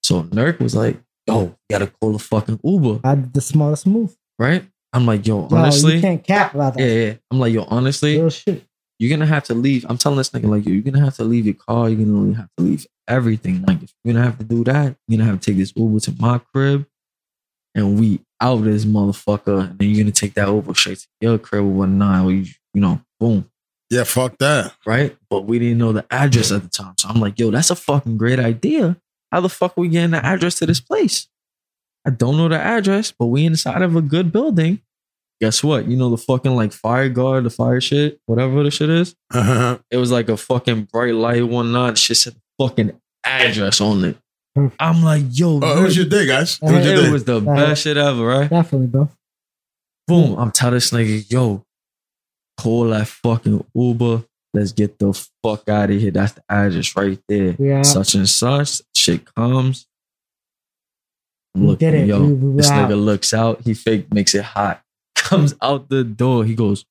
So Nerk was like, "Yo, gotta call a fucking Uber, I did the smartest move. right?" I'm like, "Yo, Yo, honestly, you can't cap about that. yeah, yeah." I'm like, "Yo, honestly, Real shit. you're gonna have to leave. I'm telling this nigga like yo, you're gonna have to leave your car. You're gonna have to leave everything. Like if you're gonna have to do that, you're gonna have to take this Uber to my crib, and we out this motherfucker. And then you're gonna take that over straight to your crib or whatnot. Or you, you know, boom, Yeah, fuck that. right? But we didn't know the address at the time, so I'm like, yo, that's a fucking great idea. How the fuck are we getting the address to this place? I don't know the address, but we inside of a good building. Guess what? You know the fucking like fire guard, the fire shit, whatever the shit is uh-huh. it was like a fucking bright light one night. Shit said fucking address on it. I'm like, yo, Oh, it was your day, guys. It was your it day. was the Uh, best shit ever, right? Definitely, bro. Boom. I'm telling this nigga, yo, call that fucking Uber. Let's get the fuck out of here. That's the address right there. Yeah. Such and such. Shit comes. I'm We looking, did it. yo. We- we were this out. nigga looks out. He fake makes it hot. (laughs) Comes out the door. He goes,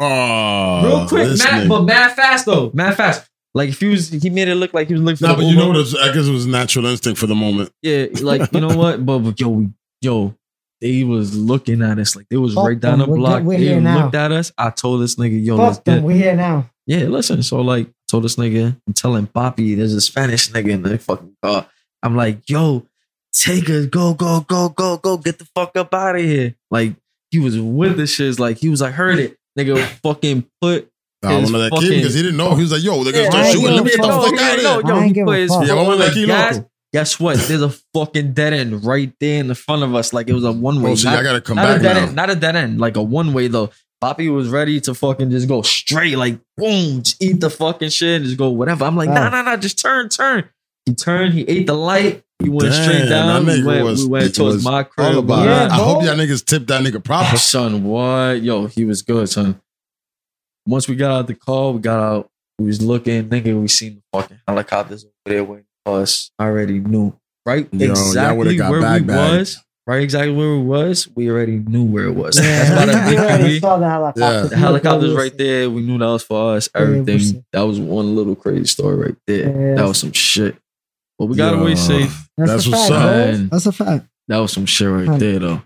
Oh, real quick, this mad, but mad fast though, mad fast. Like if he was, he made it look like he was looking for Nah, the but you know what? I guess it was natural instinct for the moment. Yeah, like you know what? But, but yo, yo, they was looking at us like they was Fuck right down the them. We're block. good- we're they here now. looked at us. I told this nigga, yo, let's Fuck them. get. We're here now. Yeah, listen. So like, I told this nigga, I'm telling Poppy, there's a Spanish nigga in the fucking car. I'm like, yo, take us, go, go, go, go, go, get the fuck up out of here. Like he was with the shits. Like he was like, heard it, nigga. Fucking put. I His want that kid because he didn't know. He was like, yo, they're gonna Yeah, start I shooting. Let me get the fuck fuck. out of here. yo, I he ain't put his foot on vamos the aquí, gas. loco. Guess what? There's a fucking dead end right there in the front of us. Like it was a one way. Oh, see, I gotta come not a back dead now. end, not a dead end, like a one way though. Poppy was ready to fucking just go straight, like boom, just eat the fucking shit and just go whatever. I'm like, nah, Wow. nah, nah, just turn, turn. He turned, he ate the light, he went Damn, straight down. that We went, was- we went towards was my crib. All about Yeah, it. I hope y'all niggas tipped that nigga proper. Son, what? Yo, he was good, son. Once we got out the car, we got out. We was looking, nigga. We seen the fucking helicopters over there waiting for us. I already knew, right? Yo, exactly got where bag we bagged. was. Right, exactly where we was. We already knew where it was. Yeah, That's why (laughs) the we saw the helicopter. The helicopters right there. We knew that was for us. Yeah, we Everything. That was one little crazy story right there. Yeah. That was some shit. But we got Yo, away safe. That's, That's a what's fact, up. Man. That's a fact. That was some shit right there, though.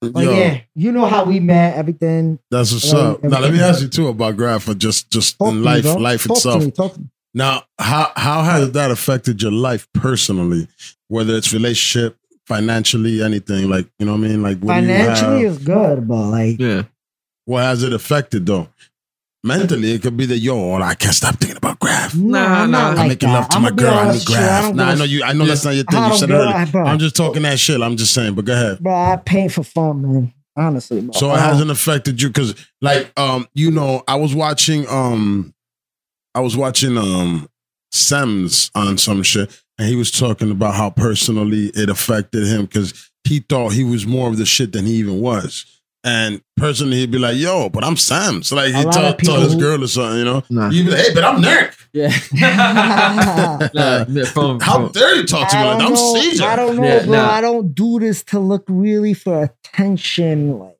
But Yo, yeah, you know how we met. Everything. that's what's Right, up. Now let me ask you too about Graff for just just Talk in life, bro. life Talk itself. To me, talk to me. Now, how how has that affected your life personally? Whether it's relationship, financially, anything like you know what I mean? Like what do you Financially have? is good, but like Yeah. What has it affected though? Mentally, it could be that yo, I can't stop thinking about Graff. nah, Nah, I'm nah. not I'm I'm like making that. love to I'ma my girl. I honest need with you, I Graff. don't Nah, give I a know you. I know that's not your thing. You said earlier. I'm just talking that shit. I'm just saying. But go ahead. Bro, I paint for fun, man. Honestly, bro. So it hasn't affected you because, like, um, you know, I was watching, um, I was watching, um, Sams on some shit, and he was talking about how personally it affected him because he thought he was more of the shit than he even was. And personally, he'd be like, "Yo, but I'm Sam." So like he lot tell, of tell his girl or something, you know. Nah. He'd be like, "Hey, but I'm Nurk. Yeah. (laughs) nah, from, How from, dare you talk to me like that? I'm know. Cser." I don't know, Yeah, bro. nah. I don't do this to look really for attention. Like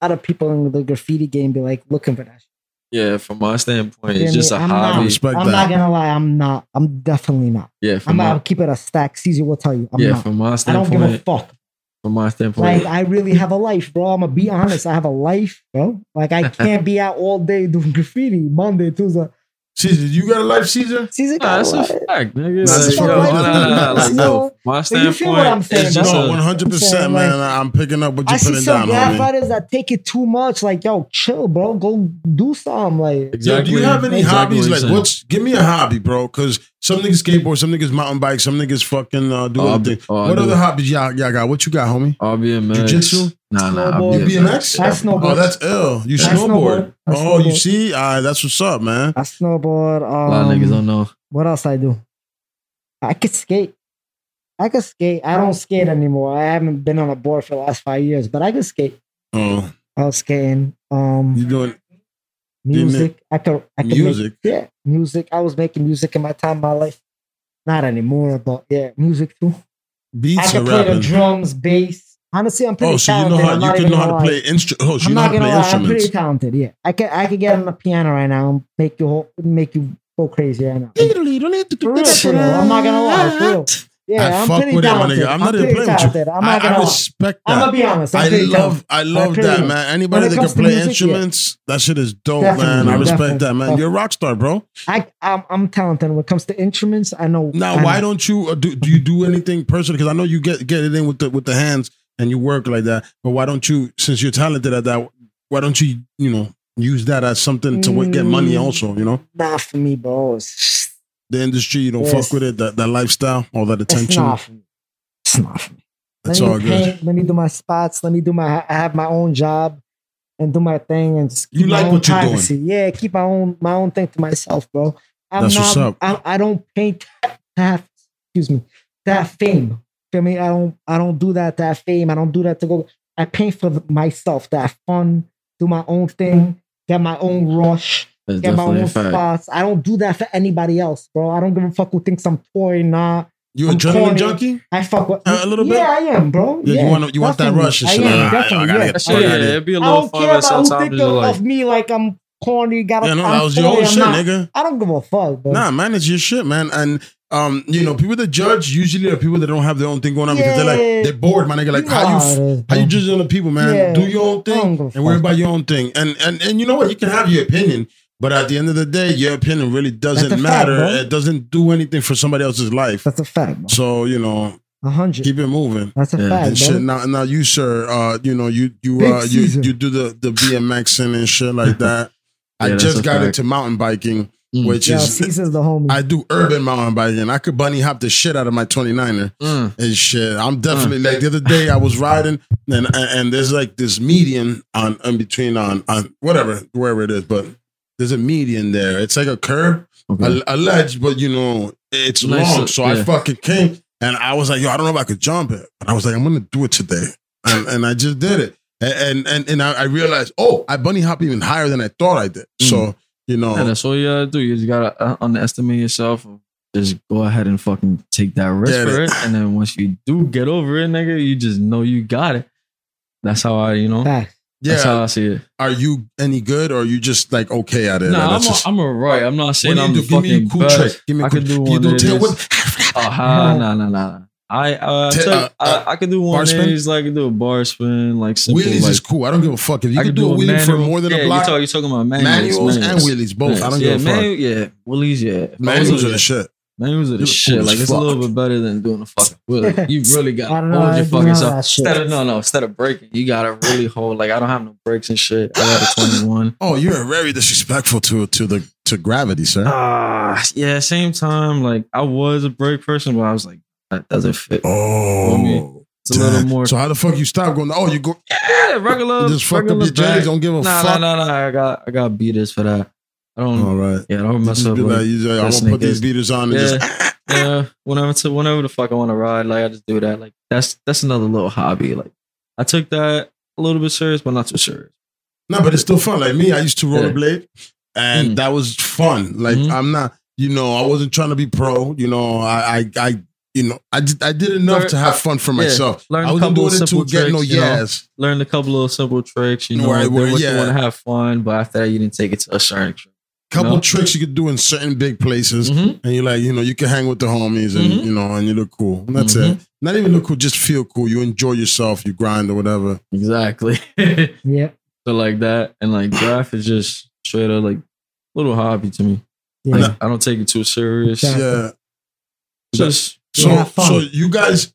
a lot of people in the graffiti game be like looking for that. Yeah, from my standpoint, it's just a what I mean? I'm hobby. not, Respect I'm that. not gonna lie. I'm not. I'm definitely not. yeah, I'm from my, gonna keep it a stack. Cser will tell you. I'm yeah, not. from my standpoint, I don't give a fuck. From my standpoint, Like I really have a life, bro. I'm gonna be honest. I have a life, bro. Like I (laughs) can't be out all day doing graffiti. Monday, Tuesday. Cser, you got a life, Cser? Cser Nah, that's a a fact, nigga. Nah, that's Like, a yo, fact. nah, nah, nah, like, yo, my So you feel what I'm standpoint, saying, it's bro? just No, one hundred percent, man. like- I'm picking up what you're see putting some down, graff homie. writers that take it too much. Like, yo, chill, bro. Go do something. Like, Yo, do you have any exactly hobbies? what Like, you're saying. what's? Give me a hobby, bro. Because some niggas skateboard, some niggas mountain bike, some niggas fucking uh, do other things. oh, what other hobbies y'all, y'all got? What you got, homie? RBMX. Jiu-jitsu? Nah, nah. Snowboard. BMX? I snowboard. Oh, that's ill. You I snowboard? snowboard. I Oh, you see? Uh, that's what's up, man. I snowboard. Um, A lot of niggas don't know. What else I do? I could skate. I could skate. I don't skate anymore. I haven't been on a board for the last five years, but I could skate. Oh, I was skating. Um, you doing music. I could. I could music? Make, yeah, music. I was making music in my time, my life. Not anymore, but yeah, music too. I beats or can play the drums, bass. Honestly, I'm pretty Oh, so you know how I'm you can know how gonna play instrument. Oh, so I'm you know not how to gonna play lie. I'm pretty instruments. talented. Yeah, I can. I can get on the piano right now and make you whole- make you go crazy right now. For real, for real. I'm not gonna lie. For real. Yeah, I am fuck pretty with it, my talented. nigga. I'm not even playing with you. I'm not gonna I lie. respect I'm that. gonna be honest. I'm I love, I love that, talented. man. Anybody that can play music, yeah. instruments, that shit is dope, Definitely, man. I respect definitely, that, man. You're a rock star, bro. I, I'm, I'm talented when it comes to instruments. I know. Now, I why know. don't you uh, do? Do you do anything personally? Because I know you get get it in with the with the hands and you work like that. But why don't you? Since you're talented at that, why don't you? You know, use that as something to w- get money. Mm. Also, you know, Not for me, bro. The industry. You don't Yes. fuck with it. That that lifestyle, all that attention. it's not for me. It's not for me. That's all good. paint, let me do my spots. Let me do my. I have my own job, and do my thing, and just keep You my like own what you're doing. privacy. Yeah, keep my own my own thing to myself, bro. I'm That's not. what's up. I, I don't paint to have. Excuse me. To have fame. Feel me? I don't. I don't do that to have fame. I don't do that to go. I paint for myself that fun, do my own thing, get my own rush, That's get my own a spots. I don't do that for anybody else, bro. I don't give a fuck who thinks I'm toy. Nah, You I'm adrenaline corny. junkie? I fuck with A- a little bit? Yeah, I am, bro. Yeah, you want you want that rush and I shit. am, Like, "Ah, definitely, I gotta yeah. get That fuck shit, out yeah, of here." it'd be a I little I don't fun, care about who sometimes think of, like, of me like I'm corny. Got Yeah, no, I'm that was your own shit, not. nigga. I don't give a fuck, bro. Nah, man, it's your shit, man. And um, you know, people that judge usually are people that don't have their own thing going on because they're like they're bored, man. Nigga, like You how you how f- how you bro. judging other people, man? Yeah. Do your own thing and worry about your own thing. And and and you know what? You can have your opinion, but at the end of the day, your opinion really doesn't a fact, matter. it doesn't do anything for somebody else's life. That's a fact, bro. So you know, A hundred. keep it moving. That's a Yeah. fact, And bro. shit. Now, now you, sir, uh, you know, you you uh, you you do the the BMXing and shit like (laughs) that. I Yeah, that's just got fact. into mountain biking, Mm. which Yo, is Cser's the homie. (laughs) I do urban mountain biking. I could bunny hop the shit out of my 29er Mm. and shit. I'm definitely like the other day I was riding and and, and there's like this median on in between on on whatever wherever it is, but there's a median there. It's like a curb, Okay. a, a ledge, but you know it's Nice, long. So I fucking came and I was like, yo, I don't know if I could jump it, but I was like, I'm gonna do it today, and and I just did it. And and and I I realized, oh, I bunny hop even higher than I thought I did. So you know, Yeah, that's all you gotta do. You just gotta uh, underestimate yourself. Just go ahead and fucking take that risk Get for it. it. And then once you do get over it, nigga, you just know you got it. That's how I, you know, Fact. that's how yeah. I see it. Are you any good, or are you just like okay at it? No, Like, I'm, that's just- I'm a right. I'm not saying do I'm do? the Give me a fucking cool best. trick. Give me a I cool could do Can you one do of tail these. whip? Oh, ha, nah, nah, nah. I, uh, I, Ta- uh, uh, I, I could do one bar of spin? these, like I could do a bar spin, like simple, Wheelies like, is cool. I don't give a fuck if you I can could do a wheelie for more than yeah, a block. You're talking, you're talking about manuals, manuals, and manuals. wheelies, both. I don't yeah, give a fuck. manual, yeah, willies, yeah. If I was Manuals a- are the shit. Manuals are the You shit. cool as Like it's a little bit better than doing a fucking wheelie. (laughs) You really got I to don't hold your fucking self. shit. Instead of no, no, instead of breaking, you gotta really hold. Like I don't have no brakes and shit. I got a twenty one. (laughs) Oh, you're very disrespectful to to the to gravity, sir. Ah, yeah. Same time, like I was a brake person, but I was like, that doesn't fit. oh, It's a little more. So how the fuck you stop going? Oh, you go yeah, regular. just fuck up your J's. Don't give a Nah, fuck. nah, nah, nah. I got, I got beaters for that. I don't. All right. Yeah, I don't mess up. like, you just, I'm gonna put these beaters on and Yeah. just (laughs) yeah, whenever to whenever the fuck I want to ride, like I just do that. Like that's that's another little hobby. Like I took that a little bit serious, but not too serious. No, but it's still fun. Like me, I used to rollerblade, and Mm. that was fun. Like Mhm. I'm not, you know, I wasn't trying to be pro. You know, I, I, I you know, I did, I did enough Learn- to have fun for yeah, myself. learn I a wasn't couple doing it to simple get no tricks, you know. yes. Learned a couple of simple tricks, you know, Right, right, where- yeah. you want to have fun, but after that, you didn't take it to a certain extreme. Couple know? tricks you could do in certain big places, Mhm. and you're like, you know, you can hang with the homies, and Mhm. you know, and you look cool. And that's Mhm. it. Not even look cool, just feel cool. You enjoy yourself, you grind or whatever. Exactly. (laughs) Yeah. so like that, and like draft is just straight up like a little hobby to me. Yeah. Like, I don't take it too serious. Exactly. Yeah. Just So, Yeah, so you guys,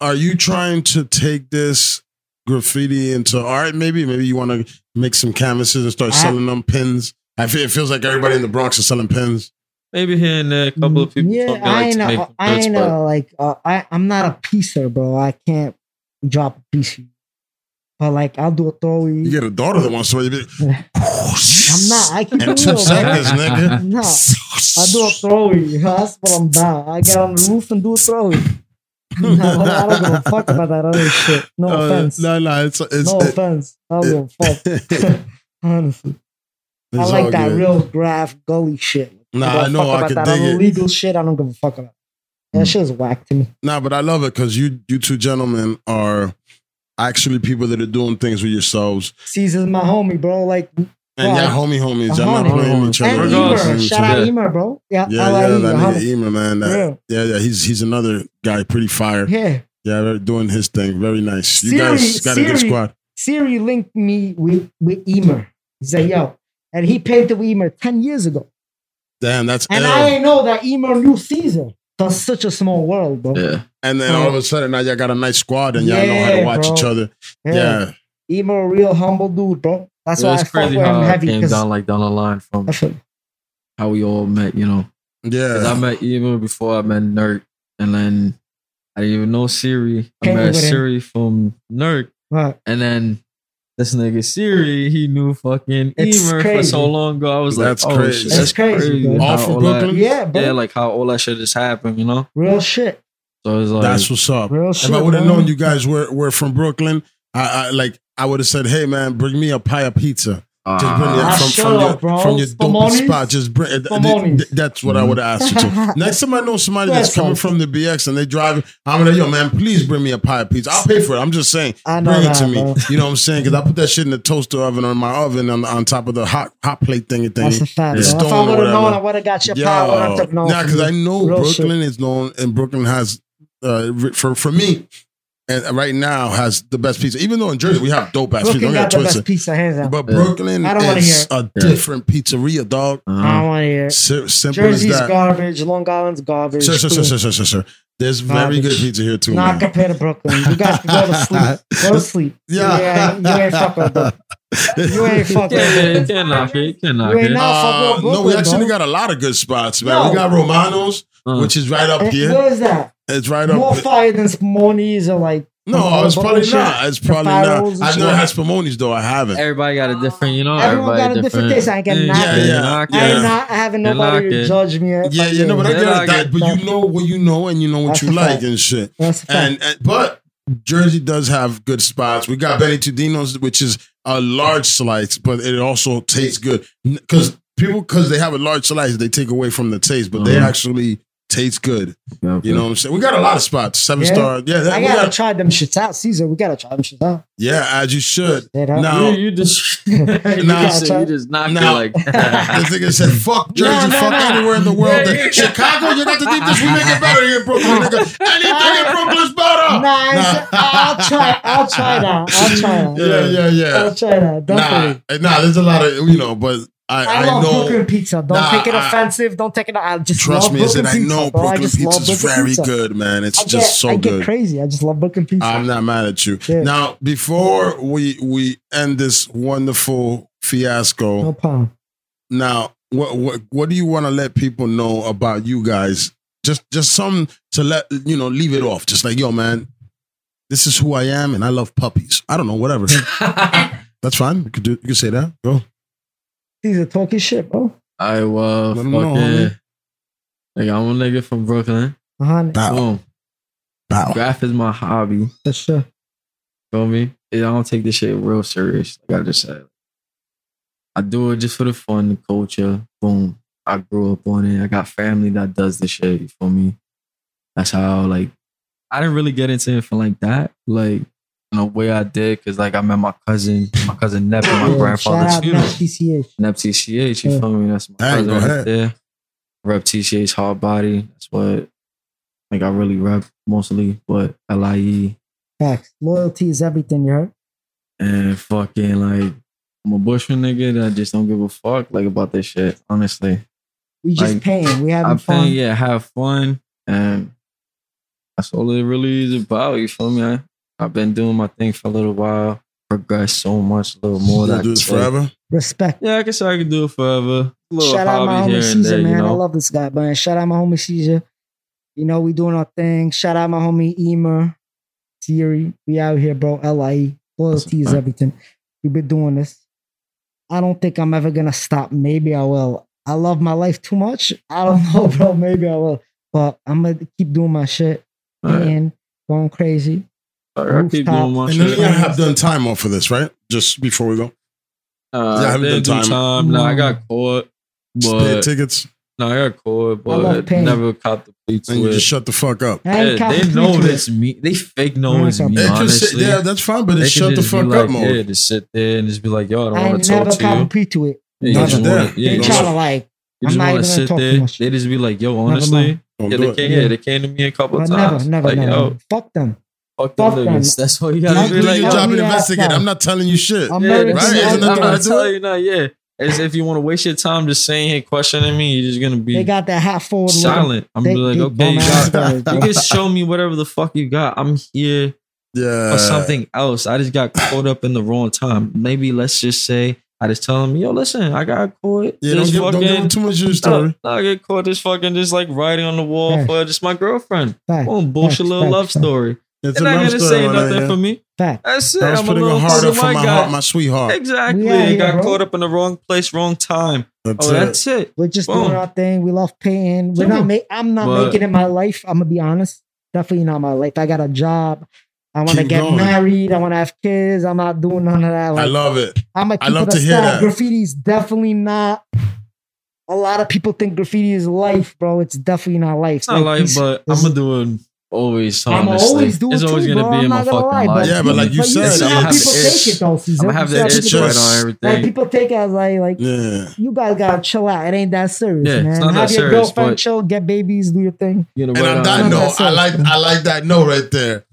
are you trying to take this graffiti into art? Maybe, maybe you want to make some canvases and start I- selling them pins. I feel it feels like everybody in the Bronx is selling pins. maybe here and there, a couple of people. Yeah, told I like, ain't to make I goods, ain't but- a, like uh, I I'm not a piecer, bro. I can't drop a piece. But like I'll do a throw. You get a daughter that wants to. Be, (laughs) I'm not. I can do in it. two bro. seconds, nigga. No, (laughs) I do a throwy. (laughs) That's what I'm about. I get on the roof and do a throwy. No, I don't give a fuck about that other shit. No (laughs) Uh, offense. No, no, it's it's. no it- offense. I don't give a fuck. Honestly, I like that good. real graff gully shit. Nah, give a I know, I about could that dig it. illegal shit. I don't give a fuck about. That shit is whack to me. Nah, but I love it because you you two gentlemen are actually people that are doing things with yourselves. Cser's my homie, bro. Like And Well, yeah, homie homies, y'all not homie. playing each other. and Y'all not Regardless. playing Emer, shout other. out Emer, bro. Yeah, Yeah, I yeah, that homie. nigga Emer, man. That- Real. yeah, yeah, he's he's another guy, pretty fire. Yeah, Yeah, doing his thing. Very nice. You Siri- guys got a good squad. Siri linked me with with Emer. He said, "Yo," and he painted with Emer ten years ago, Damn, that's and ill. I didn't know that Emer knew Cser. That's such a small world, bro. Yeah. and then all of a um, sudden now y'all got a nice squad and y'all know how to watch bro. each other. Yeah. Yeah. Emer, a real humble dude, bro. That's Yeah, why I it's fuck crazy with him how it heavy came down like down the line from how we all met, you know, yeah. I met even before I met Nerk, and then I didn't even know Siri. I Came met with him. Siri from Nerk, right. and then this nigga Siri, he knew fucking It's Emer for so long ago. I was That's like, oh crazy. shit, It's that's crazy, crazy. bro. how All from all that- Brooklyn? Yeah, bro. yeah, like how all that shit just happened, you know. real shit. So it's like, That's what's up. Real shit. If I would have known you guys were, were from Brooklyn, I, I like I would have said, "Hey man, bring me a pie of pizza. Just bring me ah, it from, from your up, bro. from your dope spot. Just bring it. Spumoni's. That's what I would have asked you to. (laughs) Next time I know somebody that's coming from the BX and they drive, I'm gonna yo man, please bring me a pie of pizza. I'll pay for it. I'm just saying, bring it to me. bro. You know what I'm saying? Because I put that shit in the toaster oven on my oven on, on top of the hot hot plate thingy That's a fact. Yeah. If I would have known. I would have got your Yo, pie. I wouldn't have known. nah, because. I know Real Brooklyn is known, and Brooklyn has uh, for for me, and right now has the best pizza. Even though in Jersey we have dope ass pizza, got get the best pizza, hands down. But Yeah. Brooklyn I don't wanna is hear a different pizzeria, dog. I uh-huh. don't want to hear. it. Si- simple Jersey's as that. garbage. Long Island's garbage. Sure, sure, sure, sure, sure, sure, sure. There's very Garbage. good pizza here too. Not man. compared to Brooklyn. You guys can go to sleep. (laughs) Go to sleep. Yeah. You ain't, you ain't fuck with them. You ain't (laughs) fuck Yeah, yeah, you can't knock it. You can't knock You ain't it. not- fuck Uh, with no, we actually bro. got a lot of good spots, man. Yo. We got Romano's, Uh, which is right up them. here. What is that? It's right More up. fire than Spumoni's or like. No, it's probably bullshit. not. It's probably not. I've never shit. had Spumoni's though. I haven't. everybody got a different, you know. Everyone everybody got a different taste. I ain't getting yeah, knocked. Yeah, yeah. knock Yeah. I it. ain't not having nobody to judge me. if Yeah, I yeah, no, but I get That, but you know what you know, and you know what That's you like fact. and shit. That's a. And, and but Jersey does have good spots. We got Benny Tudino's, which is a large slice, but it also tastes good because people because they have a large slice, they take away from the taste, but they Mhm. actually taste good. Okay. You know what I'm saying? We got a lot of spots. Seven Yeah. star. Yeah, that, I we gotta got, try them shits out, Cser. We gotta try them shits out. yeah, as you should. Straight. Now- you, you just, (laughs) (laughs) you, just you just knocked Nah. it like (laughs) This nigga said, "Fuck Jersey, No, no, fuck no. anywhere in the world. Yeah, yeah. Chicago, you got to keep this. We make it better here in Brooklyn, nigga. Anything in Brooklyn's better." Nah, it's- I'll try. I'll try that. I'll try that. Yeah, yeah, yeah. I'll try that. Definitely. Nah, nah. There's a lot of you know, but I, I, I, love know. Brooklyn pizza. Don't Nah, take it I- offensive. Don't take it. I just Trust love me, I said Brooklyn I know pizza, bro. I Brooklyn just love pizza's Brooklyn very pizza. good, man. It's get, just so I get good. crazy. I just love Brooklyn pizza. I'm not mad at you. Yeah. Now, before we we end this wonderful fiasco, no problem. now what what what do you want to let people know about you guys? Just just some to let you know, leave it off. Just like yo, man, this is who I am, and I love puppies. I don't know, whatever. (laughs) That's fine. You could do. You could say that. Go. These are talking shit, bro. I uh, Let 'em know, fucking, homie. Like I'm a nigga from Brooklyn. A hundred Bow. Boom. Bow. Graff is my hobby. for sure. Feel me? I don't take this shit real serious. Like I just said. I do it just for the fun, the culture. Boom. I grew up on it. I got family that does this shit. You feel me? That's how like I didn't really get into it for like that. Like in a way I did, cause like I met my cousin, my cousin Nep at my Yeah, shout grandfather's out funeral. Nep TCH. Nep TCH, you Yeah. feel me? That's my Hey, cousin right ahead. there. Rep TCH hard body. That's what like I really rep mostly. But LIE Facts. Loyalty is everything. You heard? and fucking like I'm a Bushman nigga that just don't give a fuck like about this shit. Honestly, We just Like, paying. We having I'm fun. saying yeah, have fun, and that's all it really is about. You feel me? I, I've been doing my thing for a little while, progressed so much, a little more. You that I gonna do this forever? Respect. Yeah, I guess I could do it forever. Little Shout out my homie here Cser, there, man. you know. I love this guy, man. Shout out my homie Cser. You know, we doing our thing. Shout out my homie Emer, Siri. We out here, bro. LIE. Loyalty is everything. We've been doing this. I don't think I'm ever gonna stop. Maybe I will. I love my life too much. I don't (laughs) know, bro. Maybe I will. But I'm gonna keep doing my shit Alright. and going crazy. Alright, I keep rooftop. doing my And then shit. you have done time off for this, right? Just before we go. Uh, Yeah, I I haven't didn't done time. time. No, I got caught, Just pay but tickets no, I got caught, but paying. never caught the plea to and you just shut the fuck up. Yeah, they know to it's me. They fake know it's me. They can sit- Honestly, yeah, that's fine, but They it's shut the fuck like, up mode. Yeah, just sit there and just be like, yo, I don't want to talk never to caught you. complete to it. Yeah, you Don't just you wanna, yeah, They you try just, to like. you I'm just not want even to gonna sit there. They just be like, yo, honestly, yeah, they came, yeah, they came to me a couple But times. never, never, never. Fuck them. Fuck them them. niggas. That's what you Do, gotta do be like, your job and investigate. yeah. I'm not telling you shit. I'm Yeah, Right? it. Isn't I'm not way to do telling it? you now, yeah. As if you want to waste your time just saying here, questioning me, you're just gonna be They got that hat forward. with them. silent. I'm They- like, okay, you bum got you can show me whatever the fuck you got. I'm here Yeah. for something else. I just got caught up in the wrong time. Maybe let's just say I just tell him, yo, listen, I got caught. Yeah, don't This give, don't give them too much of your story. no, I get caught just fucking just like writing on the wall Facts. for just my girlfriend. Fact, Boom, bullshit facts, little facts, love facts. story. It's They're not gonna say nothing there. for me. fact. That's it. I was I'm a putting a little heart fucking for white my heart, my sweetheart. Exactly. We out got bro. caught up in the wrong place, wrong time. That's Oh, it. that's it. We're just Boom. doing our thing. We love paying. We're not make. I'm not But- making it my life. I'm gonna be honest. Definitely not my life. I got a job. I want to get going. married. I want to have kids. I'm not doing none of that. I love it. I'm gonna I love to a hear stack. that. Graffiti's definitely not. A lot of people think graffiti is life, bro. It's definitely not life. It's not like, these- but I'm is- gonna do it always. I'ma Honestly, always do it it's always too, gonna bro. be I'm in my not gonna fucking lie, life. Yeah, but like you but said, see I'm how gonna people have the take it though, Cser. I'm gonna have You see that how itch people- right just- on Like everything. people take it as like, like Yeah. you guys gotta chill out. It ain't that serious, Yeah, it's man. not that Have your serious, girlfriend but- chill, get babies, do your thing. You know, And on on that I'm note, not I like I like that note right there.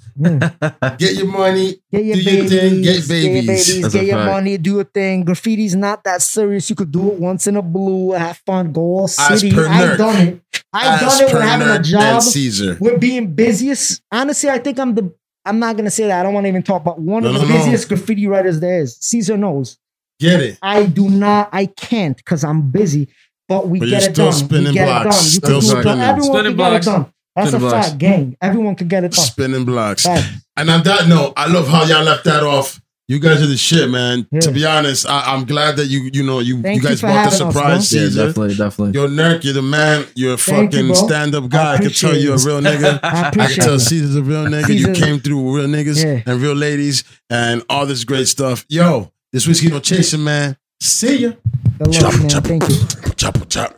Get your money. Get your Do your babies, thing, get your babies. babies, That's get your fact. money, do your thing. Graffiti's not that serious. You could do it once in a blue, have fun, go all As city. per I've Nerk. done it. I've As done it per with having a job. and Cser. We're being busiest. Honestly, I think I'm the. I'm not gonna say that. I don't want to even talk about one of No, the no, no. busiest graffiti writers there is. Cser knows. Get it. I do not. I can't because I'm busy. But we But get you're it still done. spinning we get blocks. it done. You Still can do it. spinning. Everyone Spinning can blocks. get it done. That's Spinning a blocks. fact. Gang. Everyone can get it done. Spinning blocks. Fact. And on that note, I love how y'all left that off. You guys are the shit, man. Yeah. To be honest, I, I'm glad that you you know you, Thank you you guys for brought the having us, surprise, yeah, Cser. definitely, definitely. Yo, Nerk, you're the man. You're a Thank you, fucking bro. stand up guy. I, can tell you're a real nigga. (laughs) I I can tell it. Cser's a real nigga. You came through with real niggas Yeah. and real ladies and all this great stuff. Yo, this whiskey no chasing, man. See ya. Good luck, man. Thank you. Chop, chop,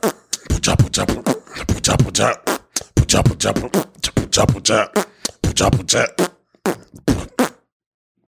chop, chop, chop, chop, chop, chop, chop, chop, chop, chop, chop, chop.